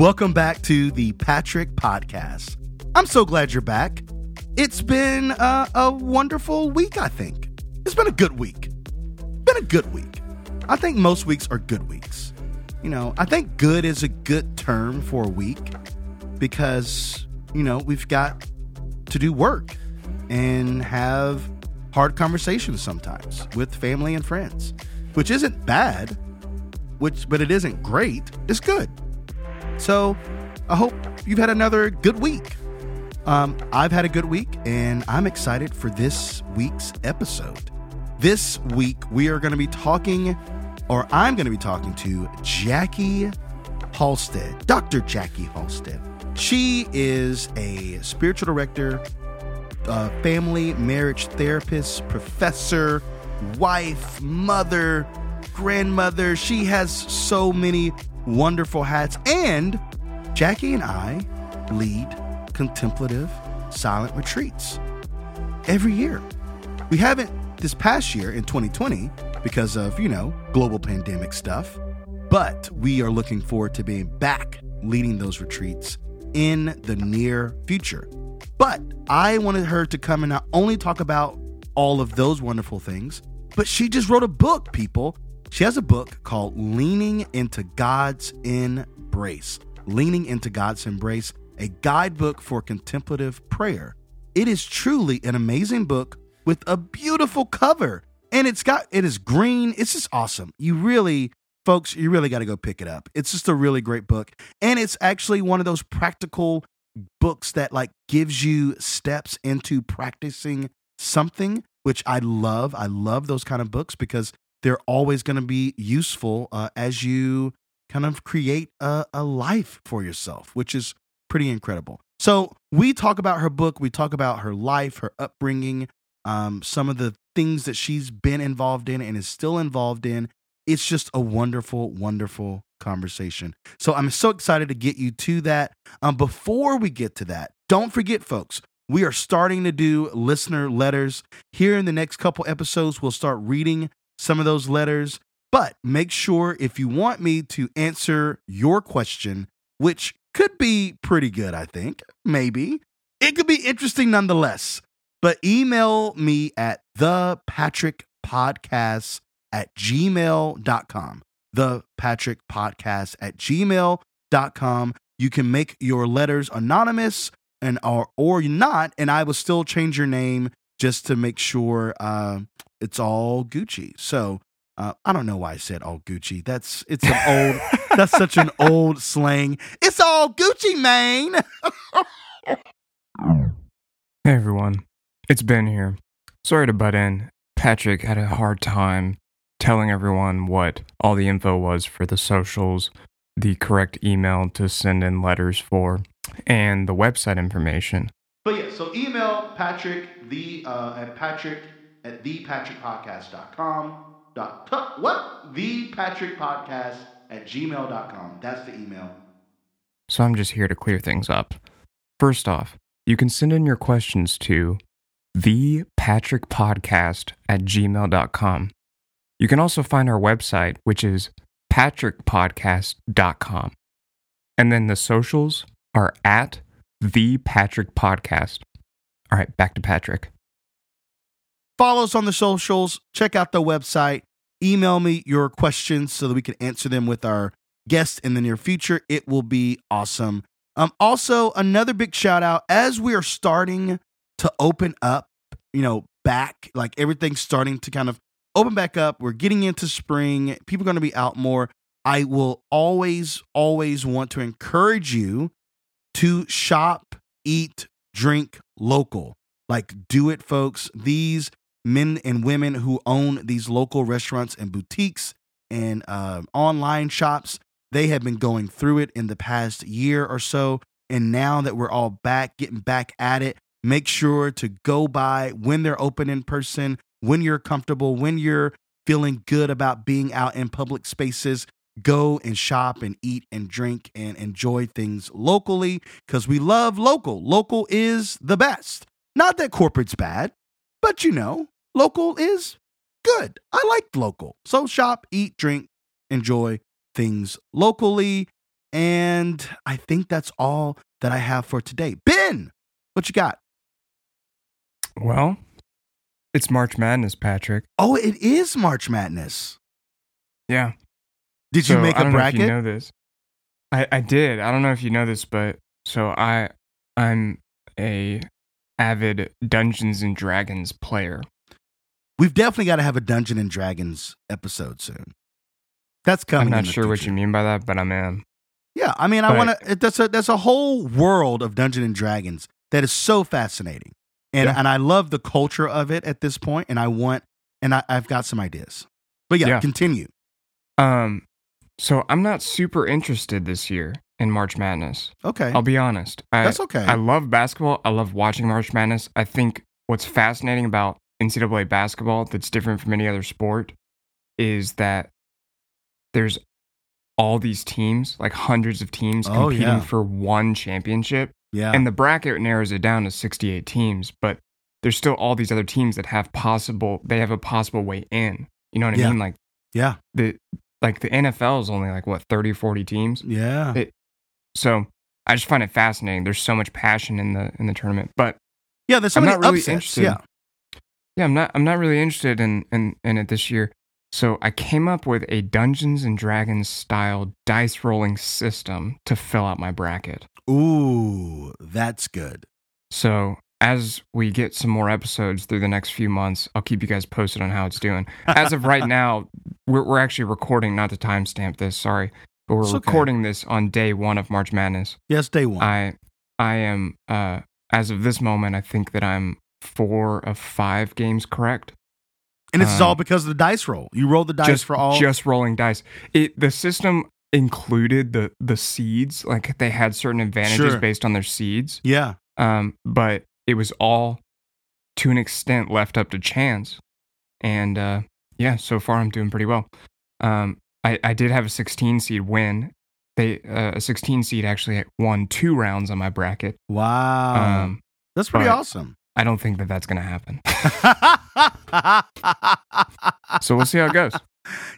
Welcome back to the Patrick Podcast. I'm so glad you're back. It's been uh, a wonderful week, I think. It's been a good week. Been a good week. I think most weeks are good weeks. You know, I think good is a good term for a week because, you know, we've got to do work and have hard conversations sometimes with family and friends, which isn't bad, which but it isn't great. It's good. So, I hope you've had another good week. Um, I've had a good week, and I'm excited for this week's episode. This week, we are going to be talking, or I'm going to be talking to Jackie Halstead, Dr. Jackie Halstead. She is a spiritual director, family marriage therapist, professor, wife, mother, grandmother. She has so many wonderful hats. And Jackie and I lead contemplative silent retreats every year. We haven't this past year in 2020 because of, you know, global pandemic stuff, but we are looking forward to being back leading those retreats in the near future. But I wanted her to come and not only talk about all of those wonderful things, but she just wrote a book, people. She has a book called Leaning into God's Embrace. Leaning into God's Embrace, a guidebook for contemplative prayer. It is truly an amazing book with a beautiful cover. And it's got it is green. It's just awesome. You really folks, you really got to go pick it up. It's just a really great book. And it's actually one of those practical books that like gives you steps into practicing something, which I love. I love those kind of books because they're always going to be useful uh, as you kind of create a, a life for yourself, which is pretty incredible. So we talk about her book, we talk about her life, her upbringing, um, some of the things that she's been involved in and is still involved in. It's just a wonderful, wonderful conversation. So I'm so excited to get you to that. Um, before we get to that, don't forget, folks, we are starting to do listener letters. Here in the next couple episodes, we'll start reading some of those letters. But make sure if you want me to answer your question, which could be pretty good, I think, maybe, it could be interesting nonetheless. But email me at the Patrick Podcast at gmail.com. The Patrick Podcast at gmail.com. You can make your letters anonymous and or or not, and I will still change your name just to make sure uh, it's all Gucci. So uh, I don't know why I said all Gucci. That's it's an old. that's such an old slang. It's all Gucci, man. Hey everyone, it's Ben here. Sorry to butt in. Patrick had a hard time telling everyone what all the info was for the socials, the correct email to send in letters for, and the website information. But yeah, so email Patrick the uh, at Patrick at thepatrickpodcast.com. Dot, huh, what? The Patrick Podcast at gmail.com. That's the email. So I'm just here to clear things up. First off, you can send in your questions to thepatrickpodcast at gmail.com. You can also find our website, which is patrickpodcast.com. And then the socials are at the Patrick Podcast. All right, back to Patrick. Follow us on the socials. Check out the website. Email me your questions so that we can answer them with our guests in the near future. It will be awesome. Um, also, another big shout out as we are starting to open up, you know, back, like everything's starting to kind of open back up. We're getting into spring. People are going to be out more. I will always, always want to encourage you to shop, eat, drink local. Like, do it, folks. These men and women who own these local restaurants and boutiques and uh, online shops, they have been going through it in the past year or so. And now that we're all back, getting back at it, make sure to go by when they're open in person, when you're comfortable, when you're feeling good about being out in public spaces. Go and shop and eat and drink and enjoy things locally because we love local. Local is the best. Not that corporate's bad, but you know, local is good. I like local. So shop, eat, drink, enjoy things locally. And I think that's all that I have for today. Ben, what you got? Well, it's March Madness, Patrick. Oh, it is March Madness. Yeah. Did you make I a know if bracket? you know this. I, I did. I don't know if you know this, but so I I'm a avid Dungeons and Dragons player. We've definitely got to have a Dungeon and Dragons episode soon. That's coming. I'm not sure what you mean by that, but I'm in. Yeah, I mean, I want to. That's a that's a whole world of Dungeon and Dragons that is so fascinating, and Yeah. and I love the culture of it at this point, and I want and I, I've got some ideas. But yeah, Yeah. continue. Um, so I'm not super interested this year in March Madness. Okay, I'll be honest. I, that's okay. I love basketball. I love watching March Madness. I think what's fascinating about NCAA basketball that's different from any other sport is that there's all these teams, like hundreds of teams, Oh, competing yeah. for one championship. yeah, And the bracket narrows it down to 68 teams, but there's still all these other teams that have possible, they have a possible way in. You know what I Yeah. mean? Like yeah, the, like the NFL is only like what, 30, 40 teams? yeah. It- So I just find it fascinating. There's so much passion in the in the tournament, but yeah, there's so I'm not really upsets. interested. Yeah, yeah, I'm not I'm not really interested in in in it this year. So I came up with a Dungeons and Dragons style dice rolling system to fill out my bracket. ooh, that's good. So as we get some more episodes through the next few months, I'll keep you guys posted on how it's doing. As of right now, we're we're actually recording, not to timestamp this, sorry, but we're It's okay. recording this on day one of March Madness. yes, day one. I I am uh as of this moment, I think that I'm four of five games correct. and this is um, all because of the dice roll. You rolled the dice just for all. just rolling dice. It the system included the the seeds, like they had certain advantages Sure. based on their seeds. yeah, Um, but it was all to an extent left up to chance. And uh yeah, so far I'm doing pretty well. Um I, I did have a 16 seed win. They uh, a 16 seed actually won two rounds on my bracket. wow, Um, that's pretty awesome. I don't think that that's going to happen. So we'll see how it goes.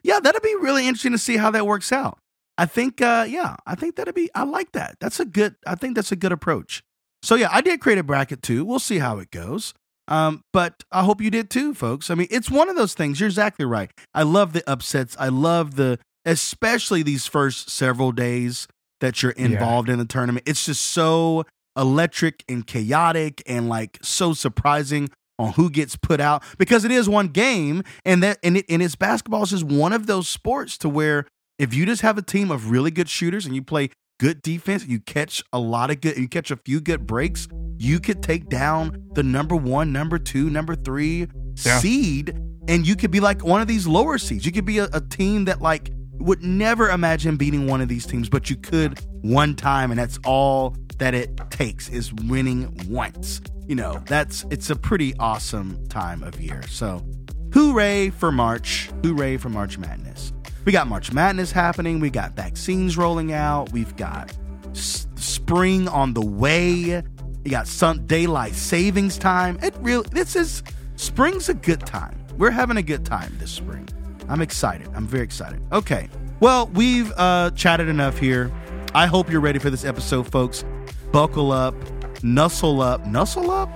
yeah, that'd be really interesting to see how that works out. I think, uh, yeah, I think that'd be. I like that. That's a good. I think that's a good approach. So yeah, I did create a bracket too. We'll see how it goes. Um, but I hope you did too, folks. I mean, it's one of those things. You're exactly right. I love the upsets. I love the, especially these first several days that you're Yeah. involved in the tournament. It's just so electric and chaotic and like so surprising on who gets put out because it is one game and that and it and it's basketball is just one of those sports to where if you just have a team of really good shooters and you play good defense, you catch a lot of good, you catch a few good breaks, you could take down the number one, number two, number three Yeah. seed, and you could be like one of these lower seeds. You could be a, a team that like would never imagine beating one of these teams, but you could one time, and that's all that it takes is winning once. You know, that's it's a pretty awesome time of year. So hooray for March. Hooray for March Madness. We got March Madness happening. We got vaccines rolling out. We've got s- spring on the way. We got some daylight savings time. It really, this is, spring's a good time. We're having a good time this spring. I'm excited. I'm very excited. Okay. Well, we've uh, chatted enough here. I hope you're ready for this episode, folks. Buckle up, nuzzle up, nuzzle up,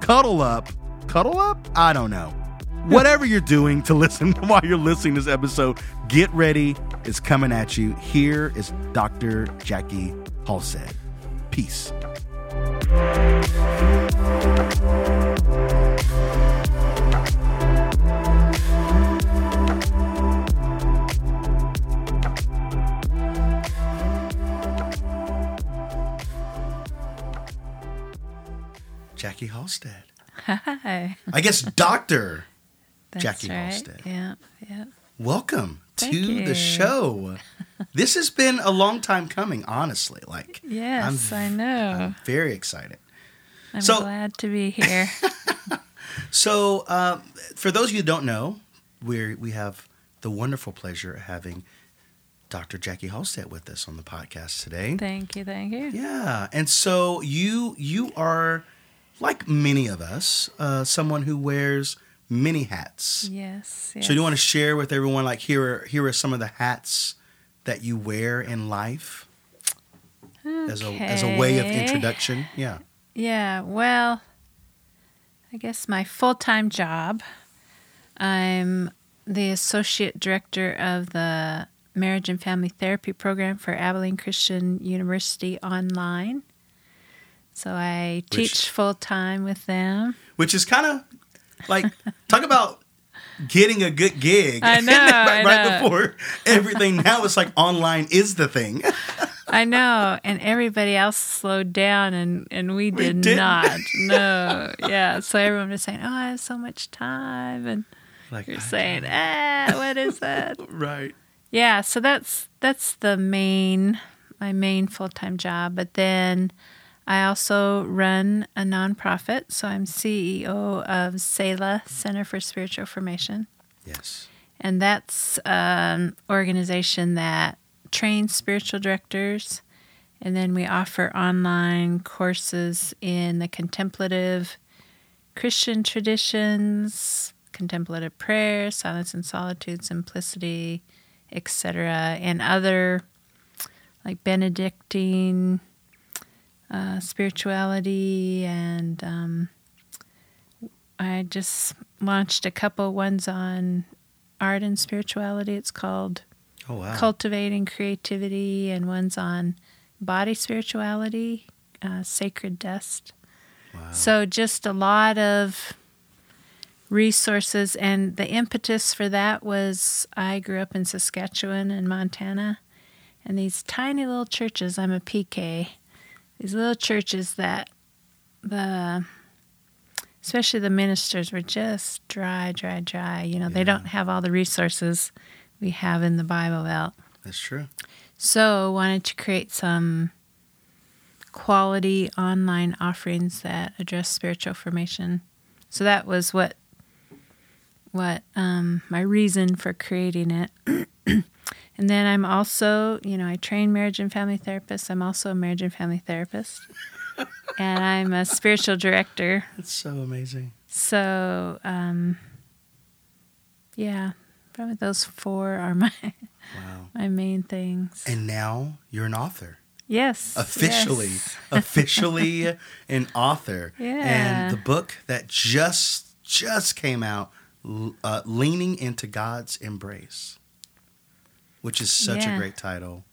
cuddle up, cuddle up. I don't know. Whatever you're doing to listen while you're listening to this episode, get ready. It's coming at you. Here is Dr. Jackie Halstead. Peace. Jackie Halstead. Hi. I guess Dr. That's Jackie right. Halstead. Yeah, yeah. Welcome Thank to you. the show. this has been a long time coming, honestly. Like, Yes, I'm- I know. I'm very excited. I'm so- glad to be here. So, um, for those of you who don't know, we we have the wonderful pleasure of having Dr. Jackie Halstead with us on the podcast today. thank you, thank you. Yeah, and so you you are like many of us, uh, someone who wears many hats. Yes, yes. So, do you want to share with everyone, like here are here are some of the hats that you wear in life as a as a way of introduction? Yeah. Yeah, well, I guess my full time job, I'm the associate director of the Marriage and Family Therapy Program for Abilene Christian University Online. So I teach full time with them. Which is kind of like talk about getting a good gig. I know, right, I right before everything now it's like online is the thing. I know, and everybody else slowed down, and, and we We did didn't. No, yeah. So everyone was saying, "Oh, I have so much time," and like you're saying, "Ah, what is that?" right. Yeah, so that's that's the main my main full time job. But then I also run a nonprofit, so I'm CEO of Selah Center for Spiritual Formation, Yes. and that's an organization that trains spiritual directors, and then we offer online courses in the contemplative Christian traditions, contemplative prayer, silence and solitude, simplicity, etc., and other like Benedictine uh, spirituality. And um, I just launched a couple ones on art and spirituality. It's called Oh wow. Cultivating Creativity, and one's on body spirituality, uh, Sacred Dust. wow. So just a lot of resources and the impetus for that was I grew up in Saskatchewan and Montana and these tiny little churches, I'm a PK. These little churches that the especially the ministers were just dry, dry, dry. You know, they don't have all the resources we have in the Bible Belt. That's true. So wanted to create some quality online offerings that address spiritual formation. So that was what what um, my reason for creating it. and then I'm also, you know, I train marriage and family therapists. I'm also a marriage and family therapist. and I'm a spiritual director. That's so amazing. So, um, yeah, probably those four are my Wow. my main things. And now you're an author. Yes. Officially, yes. officially an author. Yeah. And the book that just just came out, uh, leaning into God's embrace, which is such Yeah. a great title.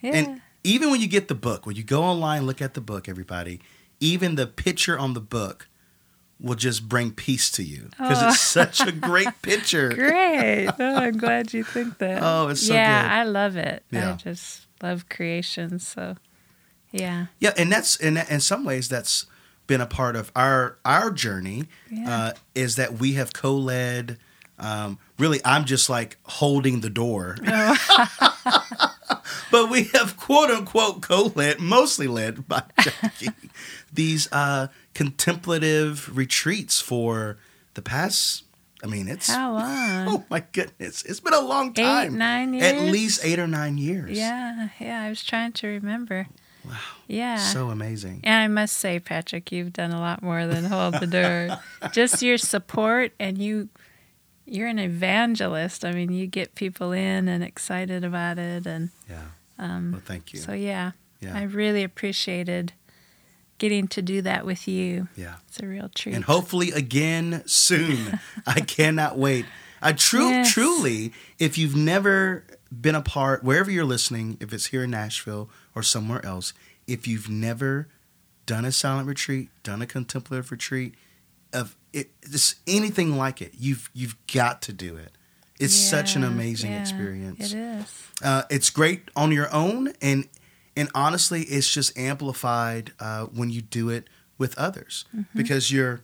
Yeah. And even when you get the book, when you go online, look at the book, everybody, even the picture on the book will just bring peace to you because Oh. it's such a great picture. Great. Oh, I'm glad you think that. Oh, it's so yeah, good. I love it. Yeah. I just love creation. So, yeah. Yeah, and that's in in some ways that's been a part of our our journey. Yeah. Uh, is that we have co-led. Um, really, I'm just like holding the door, but we have quote unquote co-led, mostly led by Jackie, these uh, contemplative retreats for the past. I mean, it's How long? oh my goodness, it's been a long time. Eight, nine At least eight or nine years. Yeah, yeah. I was trying to remember. Wow. Yeah. so amazing. and I must say, Patrick, you've done a lot more than hold the door. Just your support, and you, you're an evangelist. I mean, you get people in and excited about it, and Yeah. um, Well, thank you. so yeah, yeah. I really appreciated getting to do that with you. yeah. It's a real treat. and hopefully again soon. I cannot wait. I true Yes. truly, if you've never been a part wherever you're listening, if it's here in Nashville or somewhere else, if you've never done a silent retreat, done a contemplative retreat, of it, just anything like it, you've you've got to do it. It's such an amazing yeah, experience. It is. Uh, it's great on your own, and and honestly, it's just amplified uh, when you do it with others Mm-hmm. because you're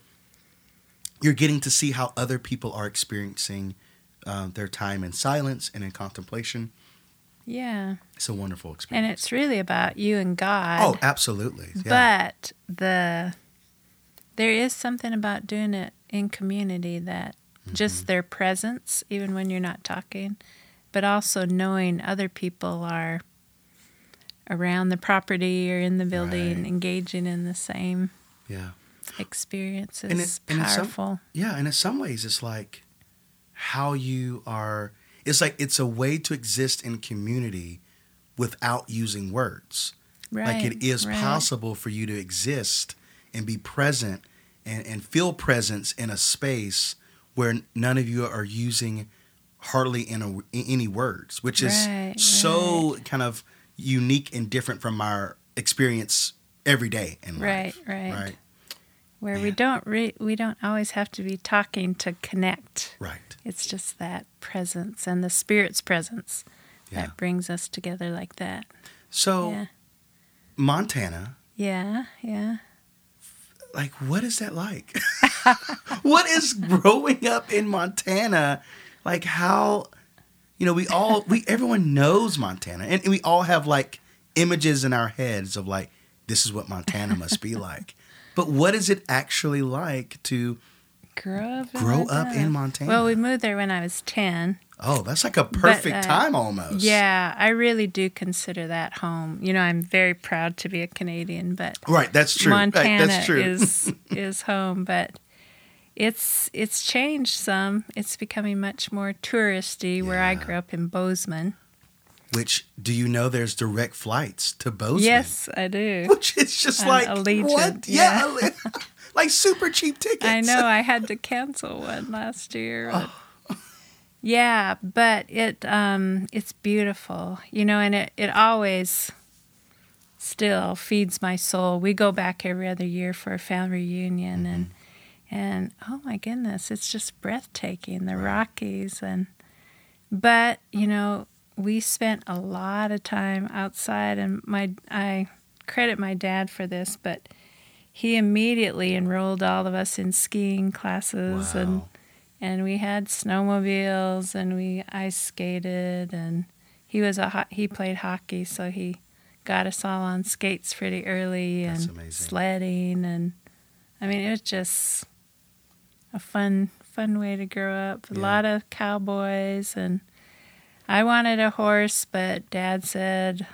you're getting to see how other people are experiencing uh, their time in silence and in contemplation. Yeah. It's a wonderful experience. And it's really about you and God. oh, absolutely. Yeah. But the there is something about doing it in community that Mm-hmm. just their presence, even when you're not talking, but also knowing other people are around the property or in the building, Right. engaging in the same yeah. experience And it- and it's some- powerful. Yeah, and in some ways, it's like how you are. It's like it's a way to exist in community without using words. Right. like it is right. possible for you to exist and be present and, and feel presence in a space where none of you are using hardly in a, any words, which is Right, so kind of unique and different from our experience every day in Right, life. right. Right. Where we don't re- we don't always have to be talking to connect. Right. It's just that presence and the spirit's presence Yeah. that brings us together like that. So Yeah. Montana, Yeah, yeah. Like what is that like? what is growing up in Montana? Like how you know, we all we everyone knows Montana and we all have like images in our heads of like this is what Montana must be like. But what is it actually like to Grow up. in grow up in Montana? Well, we moved there when I was 10. Oh, that's like a perfect uh, time almost. Yeah, I really do consider that home. You know, I'm very proud to be a Canadian, but Right, that's true. Right, Montana that's true. is is home, but it's it's changed some. It's becoming much more touristy. Where I grew up in Bozeman. Which do you know there's direct flights to Bozeman? Yes, I do. Which is just On like Allegiant, what? yeah. Alle- like super cheap tickets. I know I had to cancel one last year. but- Yeah, but it um it's beautiful. You know, and it, it always still feeds my soul. We go back every other year for a family reunion and and oh my goodness, it's just breathtaking, the Rockies and but, you know, we spent a lot of time outside and my I credit my dad for this, but he immediately enrolled all of us in skiing classes Wow. and we had snowmobiles and we ice skated and he was a ho- he played hockey so he got us all on skates pretty early That's and amazing. sledding and I mean it was just a fun fun way to grow up a Yeah. lot of cowboys and I wanted a horse but dad said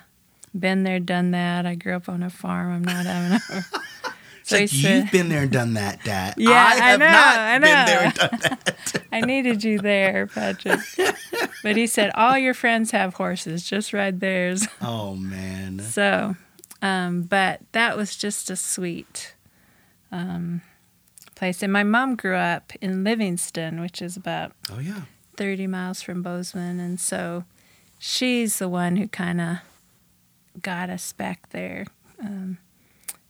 been there done that I grew up on a farm I'm not having a It's like you've been there and done that, Dad. Yeah, I I have know, not I been there and done that. I needed you there, Patrick. But he said, all your friends have horses, just ride theirs. oh man. So, um, but that was just a sweet um, place. And my mom grew up in Livingston, which is about Oh yeah. 30 miles from Bozeman. And so she's the one who kind of got us back there um,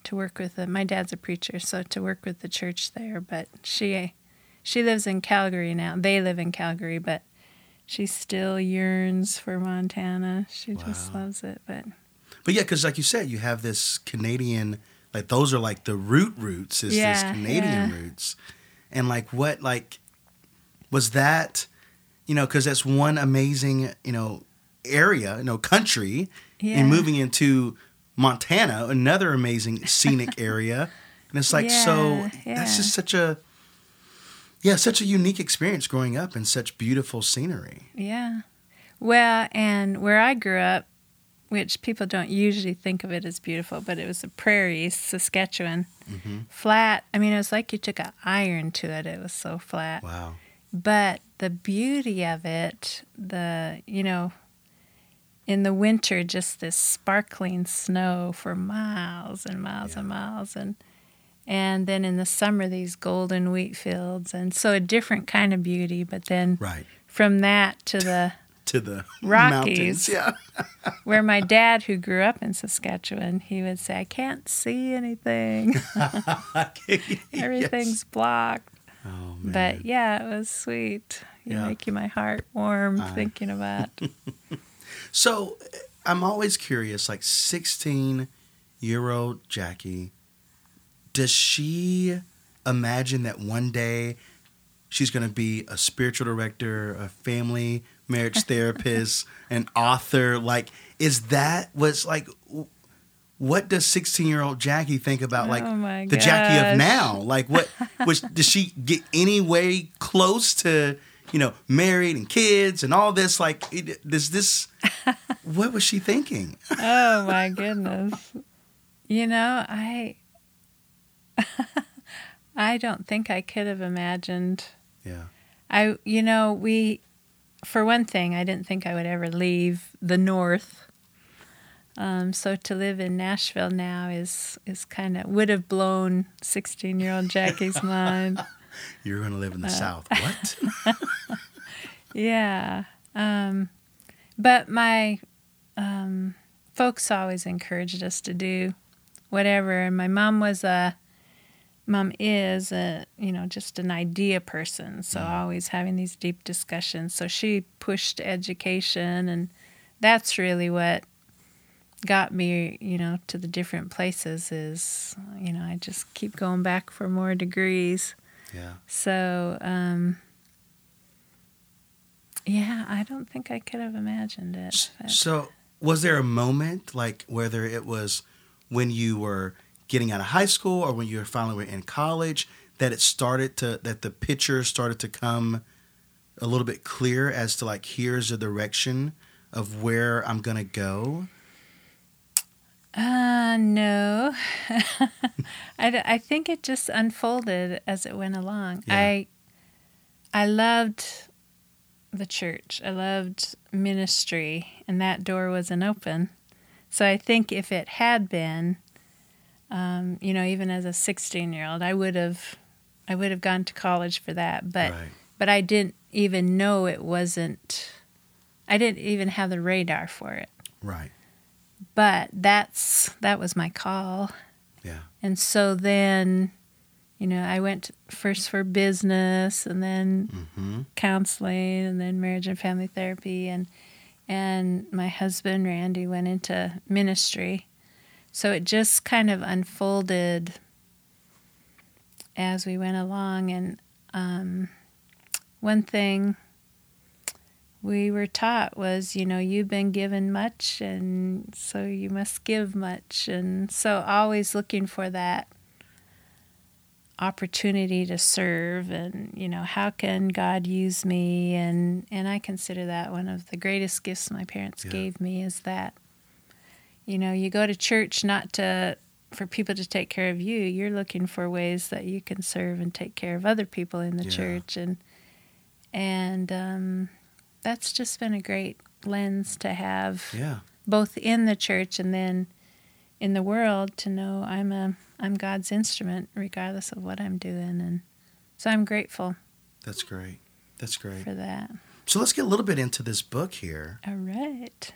to work with the, my dad's a preacher, so to work with the church there. But she she lives in Calgary now. They live in Calgary, but she still yearns for Montana. She just loves it. But But yeah, because like you said, you have this Canadian, like those are like the root roots, is Yeah, this Canadian yeah. roots, and like what like was that, you know, because that's one amazing you know area, you know, country, yeah, and moving into Montana, another amazing scenic area, and it's like so Yeah, that's just such a yeah, such a unique experience growing up in such beautiful scenery. Yeah. Well, and where I grew up, which people don't usually think of it as beautiful, but it was the prairies, Saskatchewan. hmm Flat. I mean, it was like you took an iron to it. It was so flat. Wow. But the beauty of it, the, you know, in the winter, just this sparkling snow for miles and miles Yeah. and miles. And, and then in the summer, these golden wheat fields. And so a different kind of beauty. But then Right. from that to the To the Rockies. mountains. Yeah. where my dad, who grew up in Saskatchewan, he would say, "I can't see anything. Everything's Yes. blocked." Oh man. But yeah, it was sweet. You Yeah. you my heart warm I- thinking about. So I'm always curious, like 16 year old Jackie, does she imagine that one day she's going to be a spiritual director, a family marriage therapist, an author? Like, is that what's like, what does 16 year old Jackie think about like oh the Jackie of now? Like, what, was, does she get any way close to, you know, married and kids and all this? Like, it, does this, what was she thinking? Oh my goodness. You know, I I don't think I could have imagined Yeah. I, you know, we, for one thing, I didn't think I would ever leave the North. Um, so to live in Nashville now is is kind of would have blown 16 year old Jackie's mind. You're going to live in the Uh, South. What? Yeah. Um, but my um, folks always encouraged us to do whatever. And my mom was a, mom is a, you know, just an idea person. So always having these deep discussions. So she pushed education. And that's really what got me, you know, to the different places is, you know, I just keep going back for more degrees. Yeah. So, um, yeah, I don't think I could have imagined it. but- So, was there a moment, like whether it was when you were getting out of high school or when you were finally were in college, that it started to that the picture started to come a little bit clear as to like here's the direction of where I'm gonna go? Uh, no. I, I think it just unfolded as it went along. Yeah. I I loved the church. I loved ministry, and that door wasn't open. So I think if it had been, um, you know, even as a 16 year old, I would have, I would have gone to college for that. But right. but I didn't even know it wasn't. I didn't even have the radar for it. Right. But that's that was my call. Yeah. And so then, you know, I went first for business and then Mm-hmm. counseling and then marriage and family therapy and and my husband Randy went into ministry. So it just kind of unfolded as we went along and um, one thing we were taught was, you know, you've been given much and so you must give much and so always looking for that opportunity to serve and you know how can god use me and and i consider that one of the greatest gifts my parents Yeah. gave me is that you know you go to church not to for people to take care of you you're looking for ways that you can serve and take care of other people in the Yeah. church and and um that's just been a great lens to have Yeah. both in the church and then in the world to know I'm a I'm God's instrument regardless of what I'm doing and so I'm grateful That's great. That's great. for that. So let's get a little bit into this book here. All right.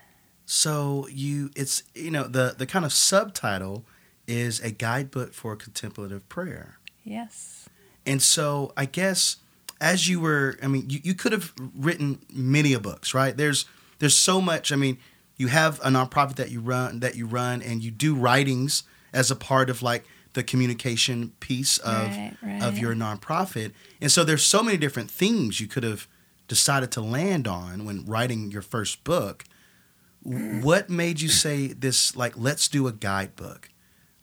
So you it's you know the the kind of subtitle is a guidebook for contemplative prayer. Yes. And so I guess as you were I mean you, you could have written many a books, right? There's there's so much I mean you have a nonprofit that you run that you run and you do writings as a part of like the communication piece of Right, right. of your nonprofit. And so there's so many different themes you could have decided to land on when writing your first book. Mm. What made you say this like let's do a guidebook?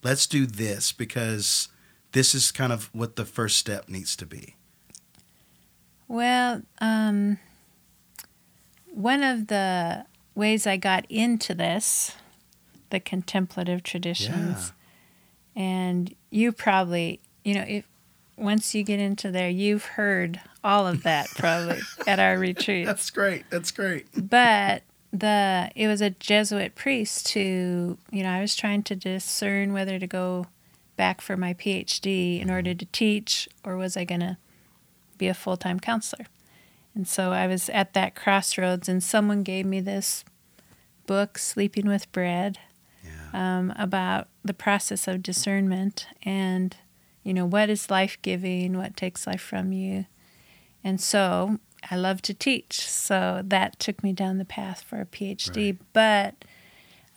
Let's do this because this is kind of what the first step needs to be. Well, um one of the ways I got into this, the contemplative traditions, and you probably, you know, if once you get into there, you've heard all of that probably at our retreat. That's great. That's great. but the it was a Jesuit priest who you know I was trying to discern whether to go back for my PhD in order to teach or was I going to be a full-time counselor. And so I was at that crossroads and someone gave me this book Sleeping with Bread Yeah. um, about the process of discernment and you know what is life giving what takes life from you and so i love to teach so that took me down the path for a phd Right. but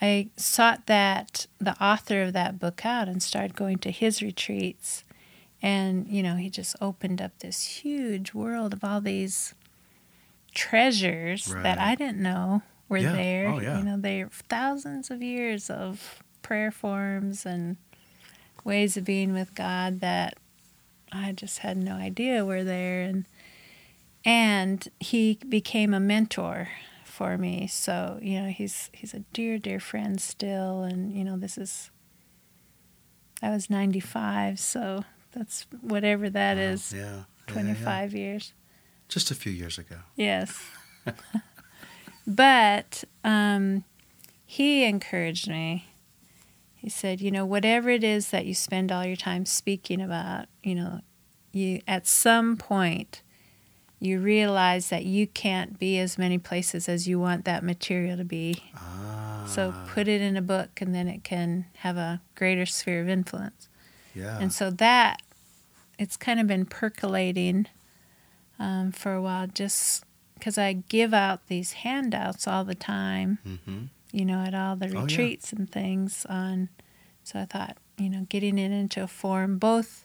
i sought that the author of that book out and started going to his retreats and you know he just opened up this huge world of all these treasures that i didn't know were Yeah. there. Oh, yeah. you know they're thousands of years of prayer forms and ways of being with God that I just had no idea were there. And and he became a mentor for me. So you know he's he's a dear dear friend still. And you know this is I was 95 so that's whatever that Wow. is Yeah. Yeah, yeah. 25 years Just a few years ago. Yes. but um, he encouraged me. He said, you know, whatever it is that you spend all your time speaking about, you know, you at some point you realize that you can't be as many places as you want that material to be. Ah, So put it in a book and then it can have a greater sphere of influence. yeah. And so that it's kind of been percolating um, for a while just because I give out these handouts all the time, mm-hmm. you know, at all the Oh, yeah. retreats and things on. So I thought, you know, getting it into a form both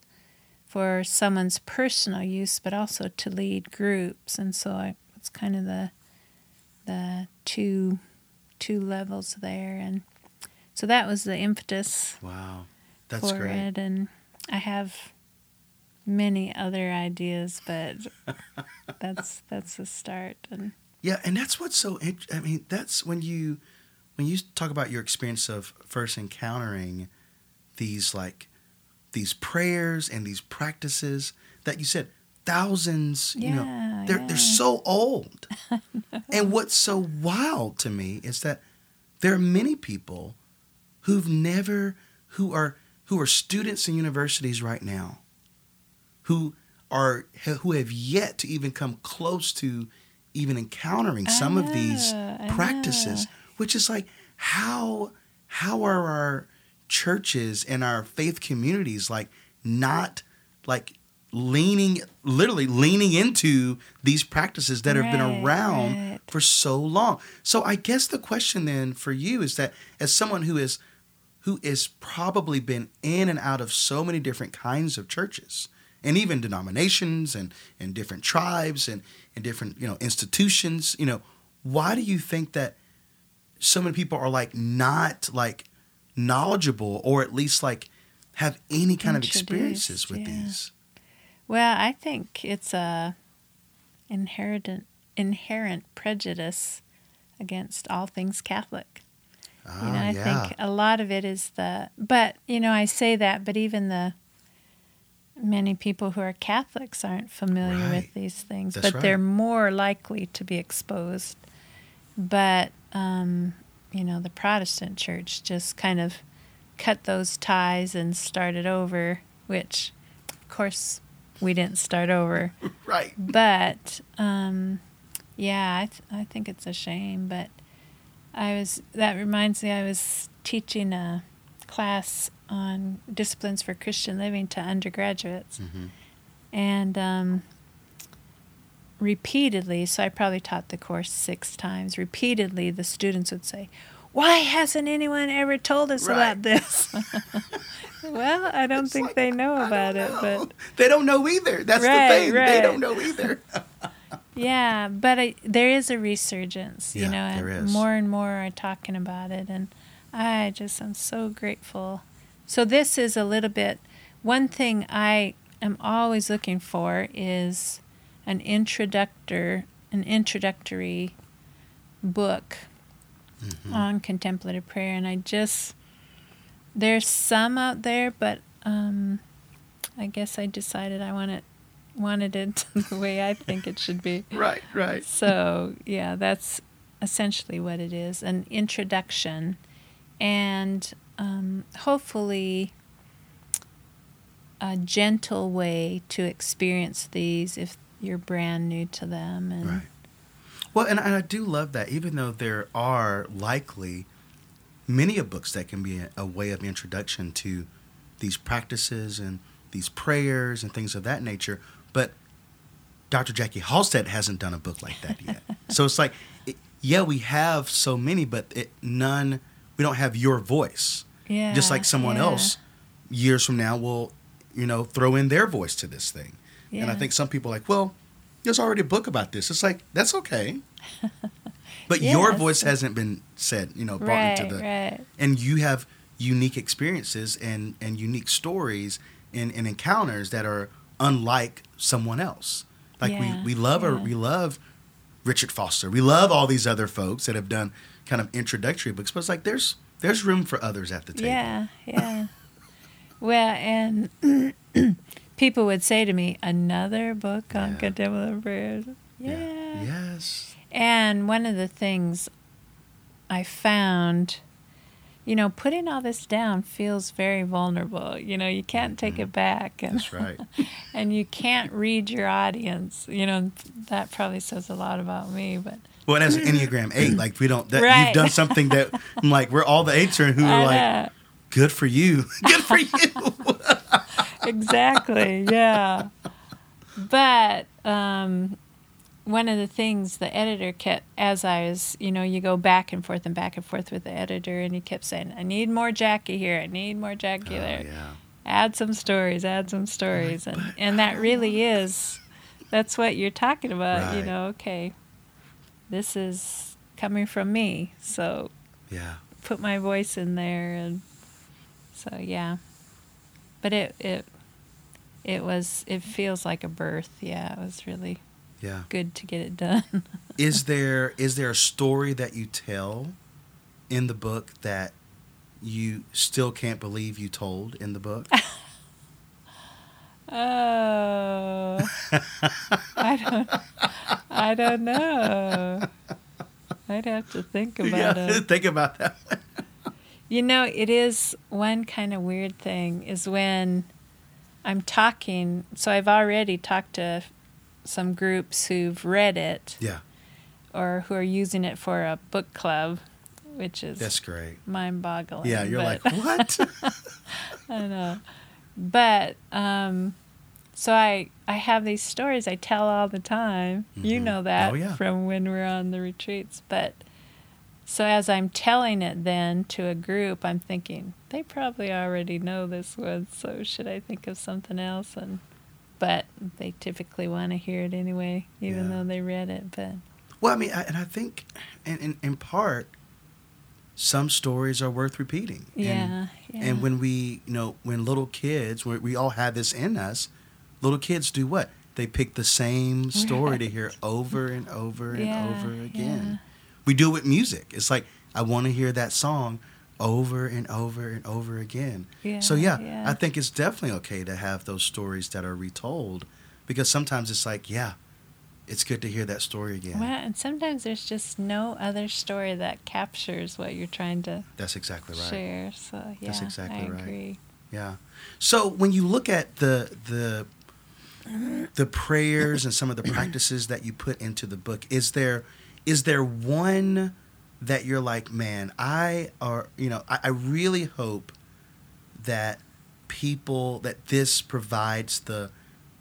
for someone's personal use, but also to lead groups. And so I, it's kind of the the two two levels there, and so that was the impetus Wow. That's for great. it, and I have many other ideas, but that's that's the start. And Yeah, and that's what's so. I mean, that's when you when you talk about your experience of first encountering these like these prayers and these practices that you said thousands. you know, Yeah, they're yeah. they're so old. and what's so wild to me is that there are many people who've never who are who are students in universities right now who are who have yet to even come close to even encountering some of these practices which is like how how are our churches and our faith communities like not like leaning literally leaning into these practices that have been around right. for so long so i guess the question then for you is that as someone who is who is probably been in and out of so many different kinds of churches and even denominations and, and different tribes and, and different you know institutions you know why do you think that so many people are like not like knowledgeable or at least like have any kind of experiences with yeah. these well, I think it's a inherent inherent prejudice against all things Catholic. ah, You know, I yeah think a lot of it is the, but you know, I say that, but even the many people who are Catholics aren't familiar Right. with these things, That's but they're more likely to be exposed. But um, you know, the Protestant Church just kind of cut those ties and started over, which, of course, we didn't start over right but um, yeah, I, th- I think it's a shame. But I was that reminds me, I was teaching a class on disciplines for Christian living to undergraduates, Mhm. and um, repeatedly. So I probably taught the course six times. Repeatedly, the students would say. Why hasn't anyone ever told us Right. about this? well, I don't It's think like, they know about it, know. but they don't know either that's Right, the thing they don't know either Yeah, but I, there is a resurgence, you know, and there is. more and more are talking about it, and I just am so grateful. So this is a little bit. One thing I am always looking for is an introductor, an introductory book Mm-hmm. on contemplative prayer, and I just there's some out there, but um, I guess I decided I want it wanted it the way I think it should be. right right So, yeah, that's essentially what it is an introduction, and um, hopefully a gentle way to experience these if you're brand new to them. And Right. Well, and, I do love that, even though there are likely many of books that can be a, a way of introduction to these practices and these prayers and things of that nature, but Dr. Jackie Halstead hasn't done a book like that yet. so it's like, it, yeah, we have so many, but it, none, we don't have your voice. yeah, Just like someone yeah, else years from now will, you know, throw in their voice to this thing. Yeah. And I think some people are like, well, there's already a book about this. It's like, that's okay. But your voice hasn't been said, you know, brought right, into the right. and you have unique experiences and, and unique stories and, and encounters that are unlike someone else. Like Yeah, we, we love yeah. we love Richard Foster. We love all these other folks that have done kind of introductory books, but it's like there's there's room for others at the table. Yeah, yeah. well, and people would say to me, "Another book on Yeah. contemplative prayers." Yeah. Yes. And one of the things I found, you know, putting all this down feels very vulnerable. You know, you can't take mm-hmm. it back, and That's right. and you can't read your audience. You know, that probably says a lot about me. But Well, and as an Enneagram eight, like we don't. That, Right. You've done something that, I'm like, we're all the eights are who are I like, know. good for you, good for you. exactly yeah but um one of the things the editor kept as i was you know you go back and forth and back and forth with the editor and he kept saying i need more jackie here i need more jackie Oh, there yeah. add some stories add some stories and and that really is that's what you're talking about you know okay this is coming from me so Yeah. put my voice in there and so yeah but it it it was it feels like a birth yeah it was really Yeah. good to get it done Is there is there a story that you tell in the book that you still can't believe you told in the book? oh i don't i don't know i'd have to think about yeah. it Think about that. You know, it is one kind of weird thing is when I'm talking. So I've already talked to some groups who've read it Yeah. or who are using it for a book club, which is That's great. mind boggling. Yeah. You're but, like, what? I know. But um, so I I have these stories I tell all the time. You Mhm. know that Oh, yeah. from when we're on the retreats. But so as I'm telling it then to a group, I'm thinking they probably already know this one. So should I think of something else? And but they typically want to hear it anyway, even Yeah. though they read it. But well, I mean, I, and I think, in, in in part, some stories are worth repeating. And- yeah, yeah. And when we, you know, when little kids, we, we all have this in us, little kids do what? They pick the same story to hear over and over and Yeah, over again. yeah. We do it with music. It's like, I want to hear that song over and over and over again. so, Yeah, yeah, yeah. I think it's definitely okay to have those stories that are retold because sometimes it's like, yeah, it's good to hear that story again. Well, and sometimes there's just no other story that captures what you're trying to That's exactly right. share. So yeah, That's exactly I right. agree. Yeah. So when you look at the the the prayers and some of the practices that you put into the book, is there is there one that you're like, man, I are you know, I, I really hope that people that this provides the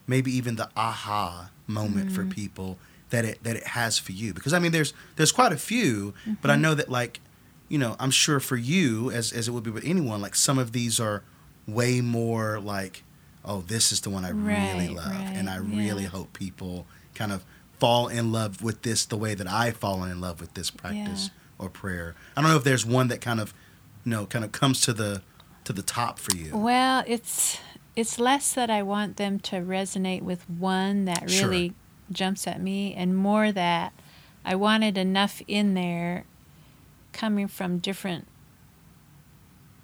maybe even the aha moment for mm-hmm. people that it that it has for you? Because I mean there's there's quite a few but I mm-hmm. know that like you know I'm sure for you as as it would be with anyone like some of these are way more like oh this is the one I really Right, love. And I right, really hope people kind of fall in love with this the way that I've fallen in love with this practice or prayer. I don't know if there's one that kind of you know kind of comes to the to the top for you. Well, it's it's less that I want them to resonate with one that Sure. really jumps at me, and more that I wanted enough in there coming from different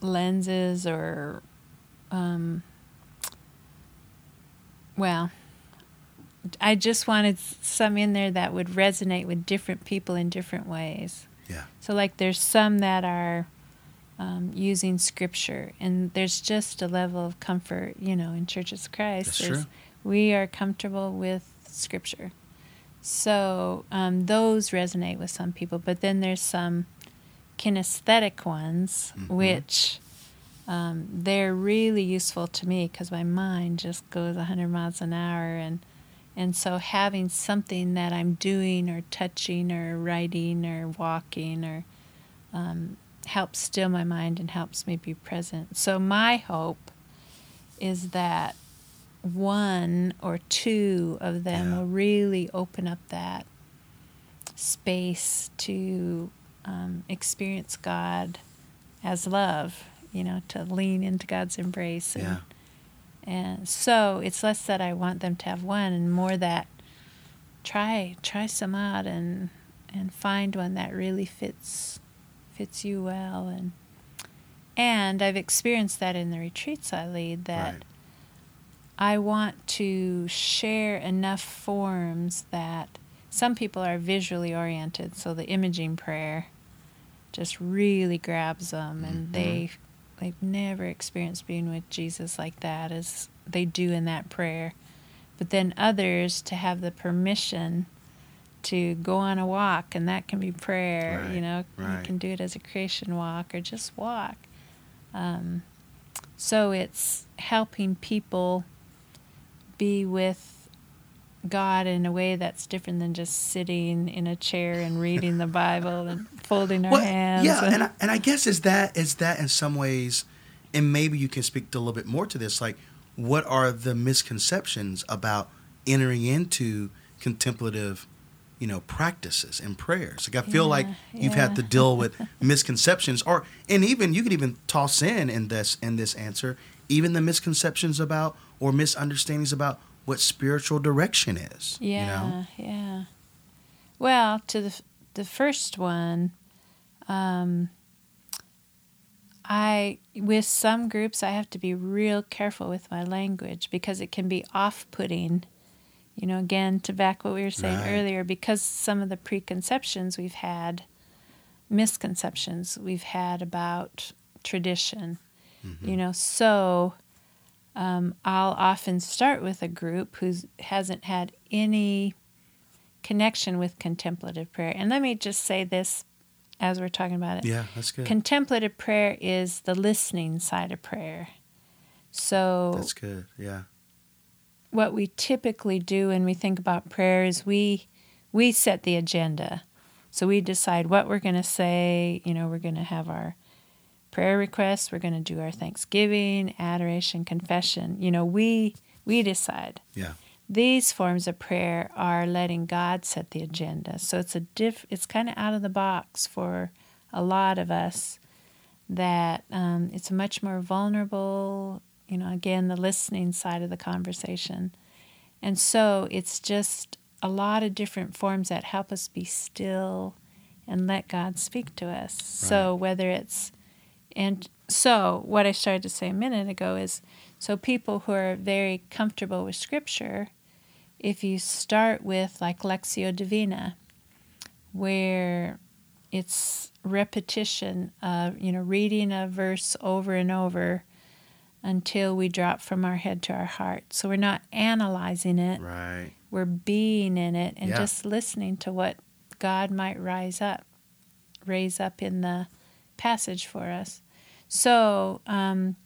lenses or, um, well, I just wanted some in there that would resonate with different people in different ways. yeah So, like, there's some that are um, using scripture, and there's just a level of comfort, you know, in Churches of Christ. That's true. We are comfortable with scripture. So, um, those resonate with some people, but then there's some kinesthetic ones, Mhm. which um, they're really useful to me because my mind just goes 100 miles an hour and and so having something that I'm doing or touching or writing or walking or um, helps still my mind and helps me be present. So my hope is that one or two of them Yeah. will really open up that space to um, experience God as love, you know, to lean into God's embrace. And, yeah and so it's less that I want them to have one and more that try try some out and and find one that really fits fits you well and and I've experienced that in the retreats I lead that Right. I want to share enough forms that some people are visually oriented, so the imaging prayer just really grabs them, and Mm-hmm. they they've never experienced being with Jesus like that as they do in that prayer. But then others to have the permission to go on a walk, and that can be prayer. Right, You know, you can do it as a creation walk or just walk. Um, so it's helping people be with God in a way that's different than just sitting in a chair and reading the Bible and folding our Well, hands. Yeah, and I, and I guess is that is that in some ways, and maybe you can speak a little bit more to this. Like, what are the misconceptions about entering into contemplative, you know, practices and prayers? Like, I feel Yeah, like you've had to deal with misconceptions, or and even you could even toss in in this in this answer even the misconceptions about or misunderstandings about what spiritual direction is. yeah, You know? yeah. Well, to the the first one, um, I with some groups I have to be real careful with my language because it can be off-putting. You know, again to back what we were saying Right. earlier, because some of the preconceptions we've had, misconceptions we've had about tradition. Mm-hmm. You know, so um, I'll often start with a group who hasn't had any connection with contemplative prayer. And let me just say this as we're talking about it. Yeah, that's good. Contemplative prayer is the listening side of prayer. So, that's good. Yeah. what we typically do when we think about prayer is we we set the agenda. So we decide what we're going to say. You know, we're going to have our prayer requests. We're going to do our Thanksgiving, adoration, confession. You know, we we decide. Yeah. These forms of prayer are letting God set the agenda. So it's a diff. It's kind of out of the box for a lot of us. That um, it's a much more vulnerable. You know, again, the listening side of the conversation, and so it's just a lot of different forms that help us be still and let God speak to us. So whether it's and so what I started to say a minute ago is so people who are very comfortable with scripture, if you start with like Lectio Divina, where it's repetition of, you know, reading a verse over and over until we drop from our head to our heart. So we're not analyzing it Right. we're being in it and Yeah. just listening to what God might rise up, raise up in the passage for us. So, um,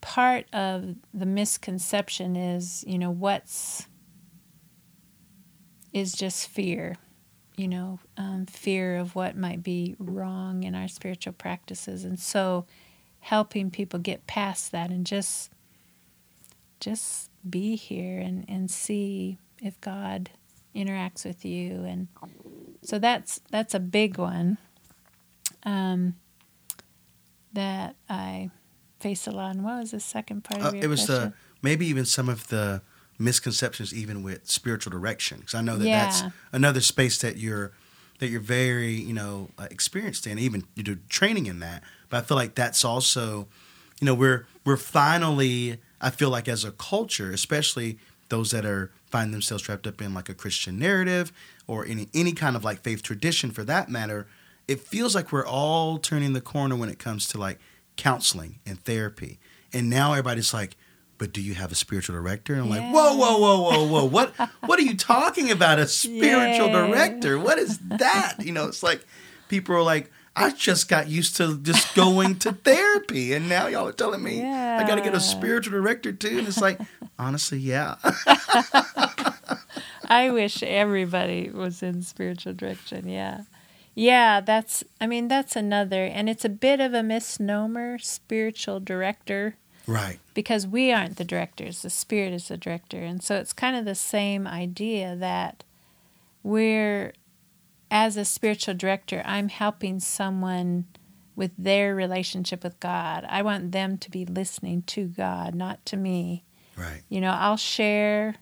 part of the misconception is, you know, what's is just fear, you know, um, fear of what might be wrong in our spiritual practices, and so helping people get past that and just just be here and, and see if God interacts with you. And so that's that's a big one. Um, that I face a lot. And what was the second part Uh, of your it was question? the maybe even some of the misconceptions even with spiritual direction because I know that that's another space that you're that you're very you know uh, experienced in even you do training in that but I feel like that's also you know we're we're finally I feel like as a culture especially those that are find themselves wrapped up in like a Christian narrative or any any kind of like faith tradition for that matter it feels like we're all turning the corner when it comes to like counseling and therapy and now everybody's like but do you have a spiritual director? And I'm like, whoa, whoa, whoa, whoa, whoa. What what are you talking about? A spiritual Yeah. director? What is that? You know, it's like people are like, I just got used to just going to therapy, and now y'all are telling me I got to get a spiritual director too. And it's like, honestly, yeah, I wish everybody was in spiritual direction. Yeah. Yeah, that's, I mean, that's another, and it's a bit of a misnomer, spiritual director, right, because we aren't the directors, the Spirit is the director. And so it's kind of the same idea that we're, as a spiritual director, I'm helping someone with their relationship with God. I want them to be listening to God, not to me. right, You know, I'll share,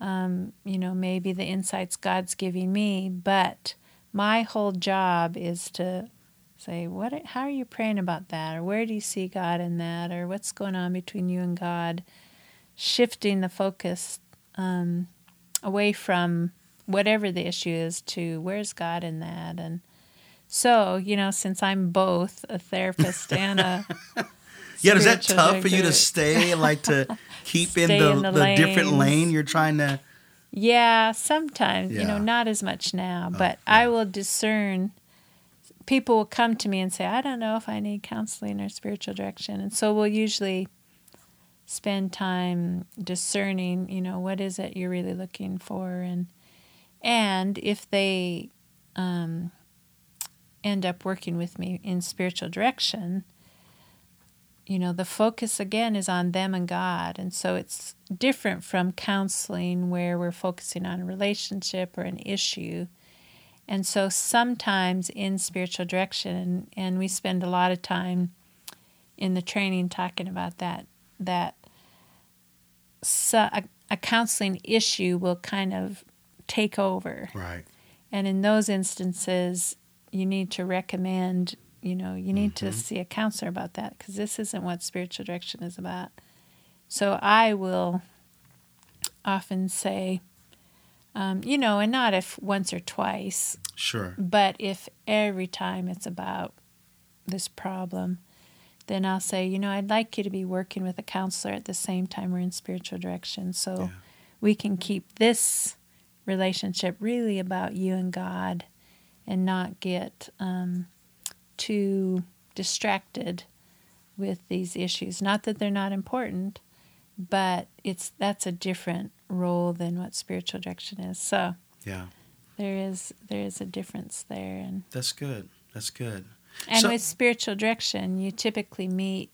um, you know, maybe the insights God's giving me, but my whole job is to say, what? How are you praying about that, or where do you see God in that, or what's going on between you and God? Shifting the focus um, away from whatever the issue is to where's God in that, and So, you know, since I'm both a therapist and a Yeah, is that tough for you to stay, like to keep in the, in the the, different lane you're trying to? Yeah, sometimes, you know, not as much now, but I will discern. People will come to me and say, I don't know if I need counseling or spiritual direction. And so we'll usually spend time discerning, you know, what is it you're really looking for. And, and if they um, end up working with me in spiritual direction, you know, the focus again is on them and God. And so it's different from counseling where we're focusing on a relationship or an issue. And so sometimes in spiritual direction, and, we spend a lot of time in the training talking about that, that so, a, a counseling issue will kind of take over. Right. And in those instances, you need to recommend, you know, you need to see a counselor about that because this isn't what spiritual direction is about. So I will often say, um, you know, and not if once or twice, Sure. but if every time it's about this problem, then I'll say, you know, I'd like you to be working with a counselor at the same time we're in spiritual direction so Yeah. we can keep this relationship really about you and God and not get um, too distracted with these issues. Not that they're not important, but it's that's a different role than what spiritual direction is. So Yeah. there is there is a difference there and That's good. That's good. and So- with spiritual direction you typically meet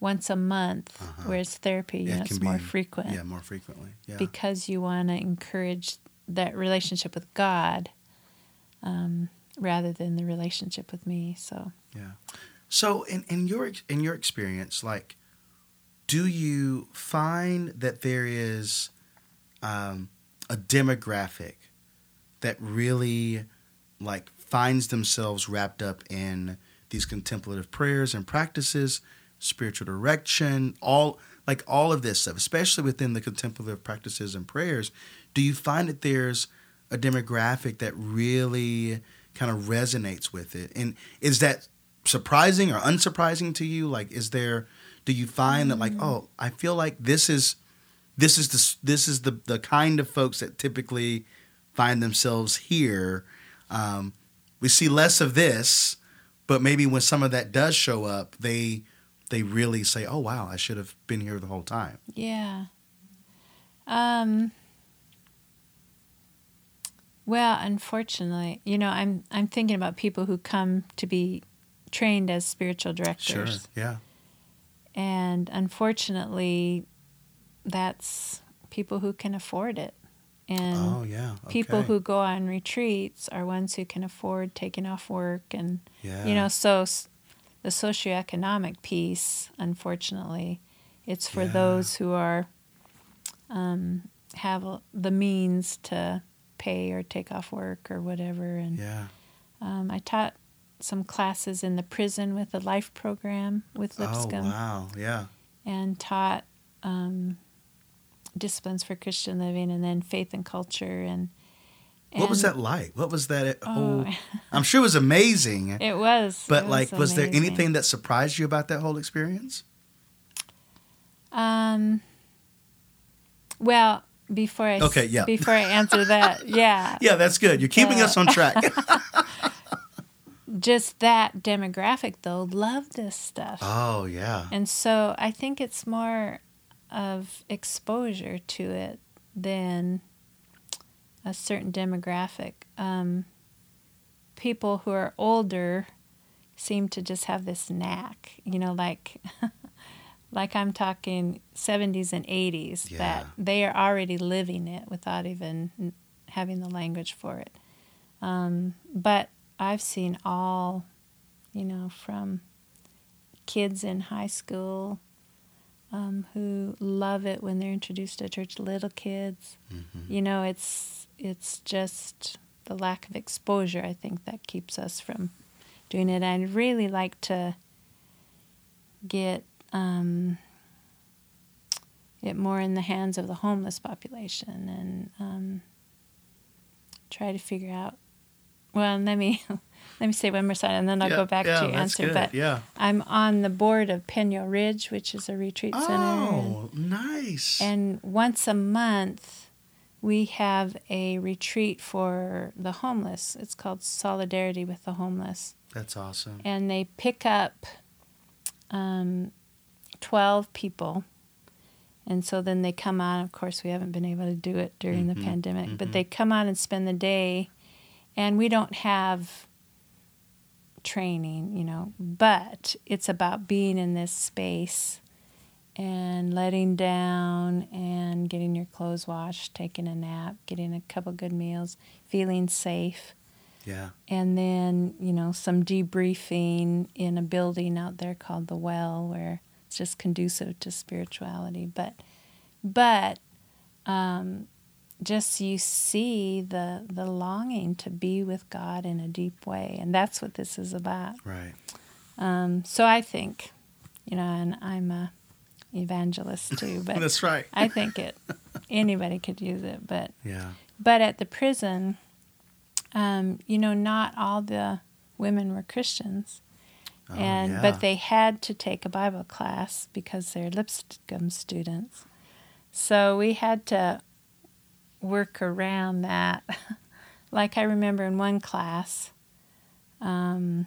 once a month Uh-huh. whereas therapy you Yeah, know, it's more be- frequent Yeah, more frequently. Yeah. because you want to encourage that relationship with God um, rather than the relationship with me so Yeah. So in, in your in your experience, like, do you find that there is um, a demographic that really like finds themselves wrapped up in these contemplative prayers and practices, spiritual direction, all like all of this stuff, especially within the contemplative practices and prayers, do you find that there's a demographic that really kind of resonates with it? And is that surprising or unsurprising to you? Like, is there? Do you find that like, oh, I feel like this is, this is the this is the the kind of folks that typically find themselves here. Um, we see less of this, but maybe when some of that does show up, they they really say, "Oh wow, I should have been here the whole time." yeah um well unfortunately you know i'm i'm thinking about people who come to be trained as spiritual directors Sure. Yeah. And unfortunately, that's people who can afford it. And oh yeah. people who go on retreats are ones who can afford taking off work. And, yeah. you know, so the socioeconomic piece, unfortunately, it's for Yeah. those who are, um, have the means to pay or take off work or whatever. And Yeah. um, I taught some classes in the prison with the life program with Lipscomb. Oh wow. Yeah. and taught um, disciplines for Christian living and then faith and culture and, What was that like? What was that Oh, whole? I'm sure it was amazing. it was. but it like, was there anything that surprised you about that whole experience? Um. Well, before I Okay, yeah. before I answer that, yeah, Yeah, that's good. You're keeping Uh, us on track. just that demographic though love this stuff, oh yeah. and so I think it's more of exposure to it than a certain demographic. Um, people who are older seem to just have this knack, you know, like like I'm talking 70s and 80s Yeah. that they are already living it without even having the language for it. Um, but I've seen all, you know, from kids in high school um, who love it when they're introduced to church, little kids. Mhm. You know, it's it's just the lack of exposure I think that keeps us from doing it. I'd really like to get um, it more in the hands of the homeless population and um, try to figure out. Well, let me let me say one more side, and then I'll Yeah, go back yeah, to your answer. good, But yeah. I'm on the board of Penuel Ridge, which is a retreat center. Oh, nice. And once a month, we have a retreat for the homeless. It's called Solidarity with the Homeless. That's awesome. And they pick up um, 12 people. And so then they come on. Of course, we haven't been able to do it during the Mhm, pandemic, but mhm. they come on and spend the day. And we don't have training, you know, but it's about being in this space and letting down and getting your clothes washed, taking a nap, getting a couple good meals, feeling safe, Yeah. and then, you know, some debriefing in a building out there called the Well where just conducive to spirituality, but but um just you see the the longing to be with God in a deep way, and that's what this is about. Right. Um, so I think, you know, and I'm a evangelist too, but That's right. I think it anybody could use it. But yeah. but at the prison, um, you know, not all the women were Christians, Oh, and yeah. but they had to take a Bible class because they're Lipscomb students. So we had to work around that. like I remember in one class, um,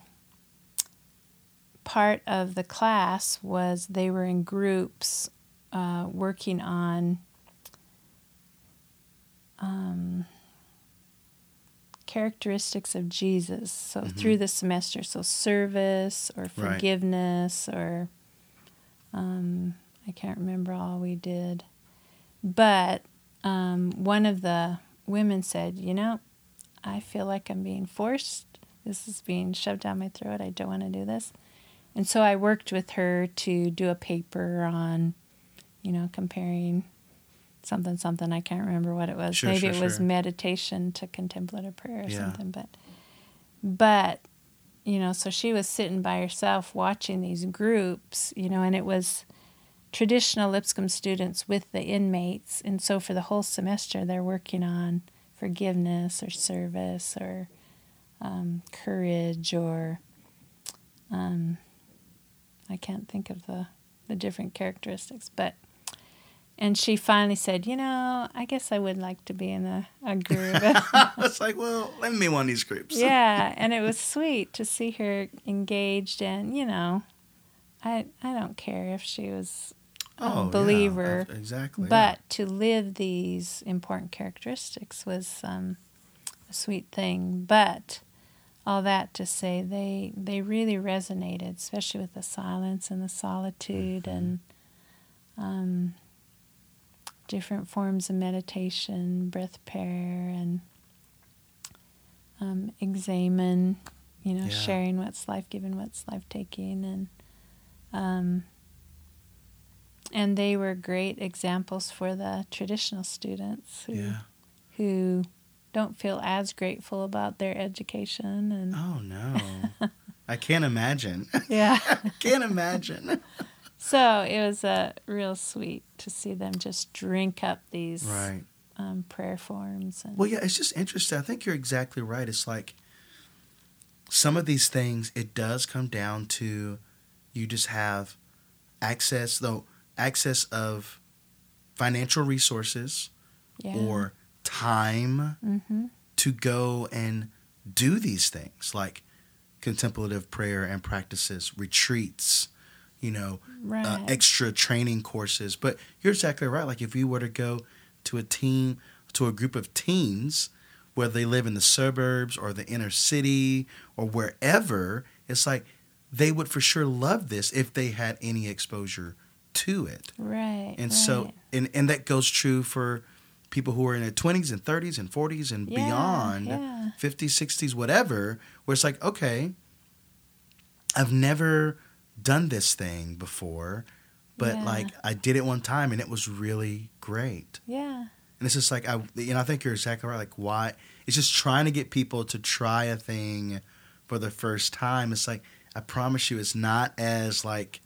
part of the class was they were in groups uh, working on um, characteristics of Jesus. So through the semester, so service or Mm-hmm. Right. forgiveness or um, I can't remember all we did, but um, one of the women said, "You know, I feel like I'm being forced. This is being shoved down my throat. I don't want to do this." And so I worked with her to do a paper on, you know, comparing something something. I can't remember what it was. Sure, Maybe sure, it was sure. meditation to contemplative prayer or Yeah. something. But but you know, so she was sitting by herself watching these groups, you know, and it was traditional Lipscomb students with the inmates. And so for the whole semester, they're working on forgiveness or service or um, courage or um, I can't think of the, the different characteristics, but and she finally said, you know, I guess I would like to be in a, a group. it's like, well, let me one of these groups. yeah, and it was sweet to see her engaged and, you know, I I don't care if she was a Oh, yeah, believer, exactly. yeah. but to live these important characteristics was um, a sweet thing. But all that to say, they they really resonated, especially with the silence and the solitude Mm-hmm. and um, different forms of meditation, breath prayer, and um, examen. You know, Yeah. sharing what's life giving, what's life taking, and um, and they were great examples for the traditional students who yeah. who don't feel as grateful about their education and Oh no, I can't imagine. yeah I can't imagine. so it was uh, real sweet to see them just drink up these right. um, prayer forms and Well, yeah, it's just interesting. I think you're exactly right. It's like some of these things. It does come down to you just have access, though access of financial resources yeah. or time hmm to go and do these things like contemplative prayer and practices, retreats, you know, right uh, extra training courses. But you're exactly right. Like if you were to go to a team, to a group of teens, whether they live in the suburbs or the inner city or wherever, it's like they would for sure love this if they had any exposure to it. right And so, and, and that goes true for people who are in their 20s and 30s and 40s and Yeah, beyond, yeah. 50s, 60s, whatever, where it's like, okay, I've never done this thing before, but Yeah. like I did it one time and it was really great. yeah And it's just like, I, you know, I think you're exactly right. Like, why? It's just trying to get people to try a thing for the first time. It's like, I promise you, it's not as like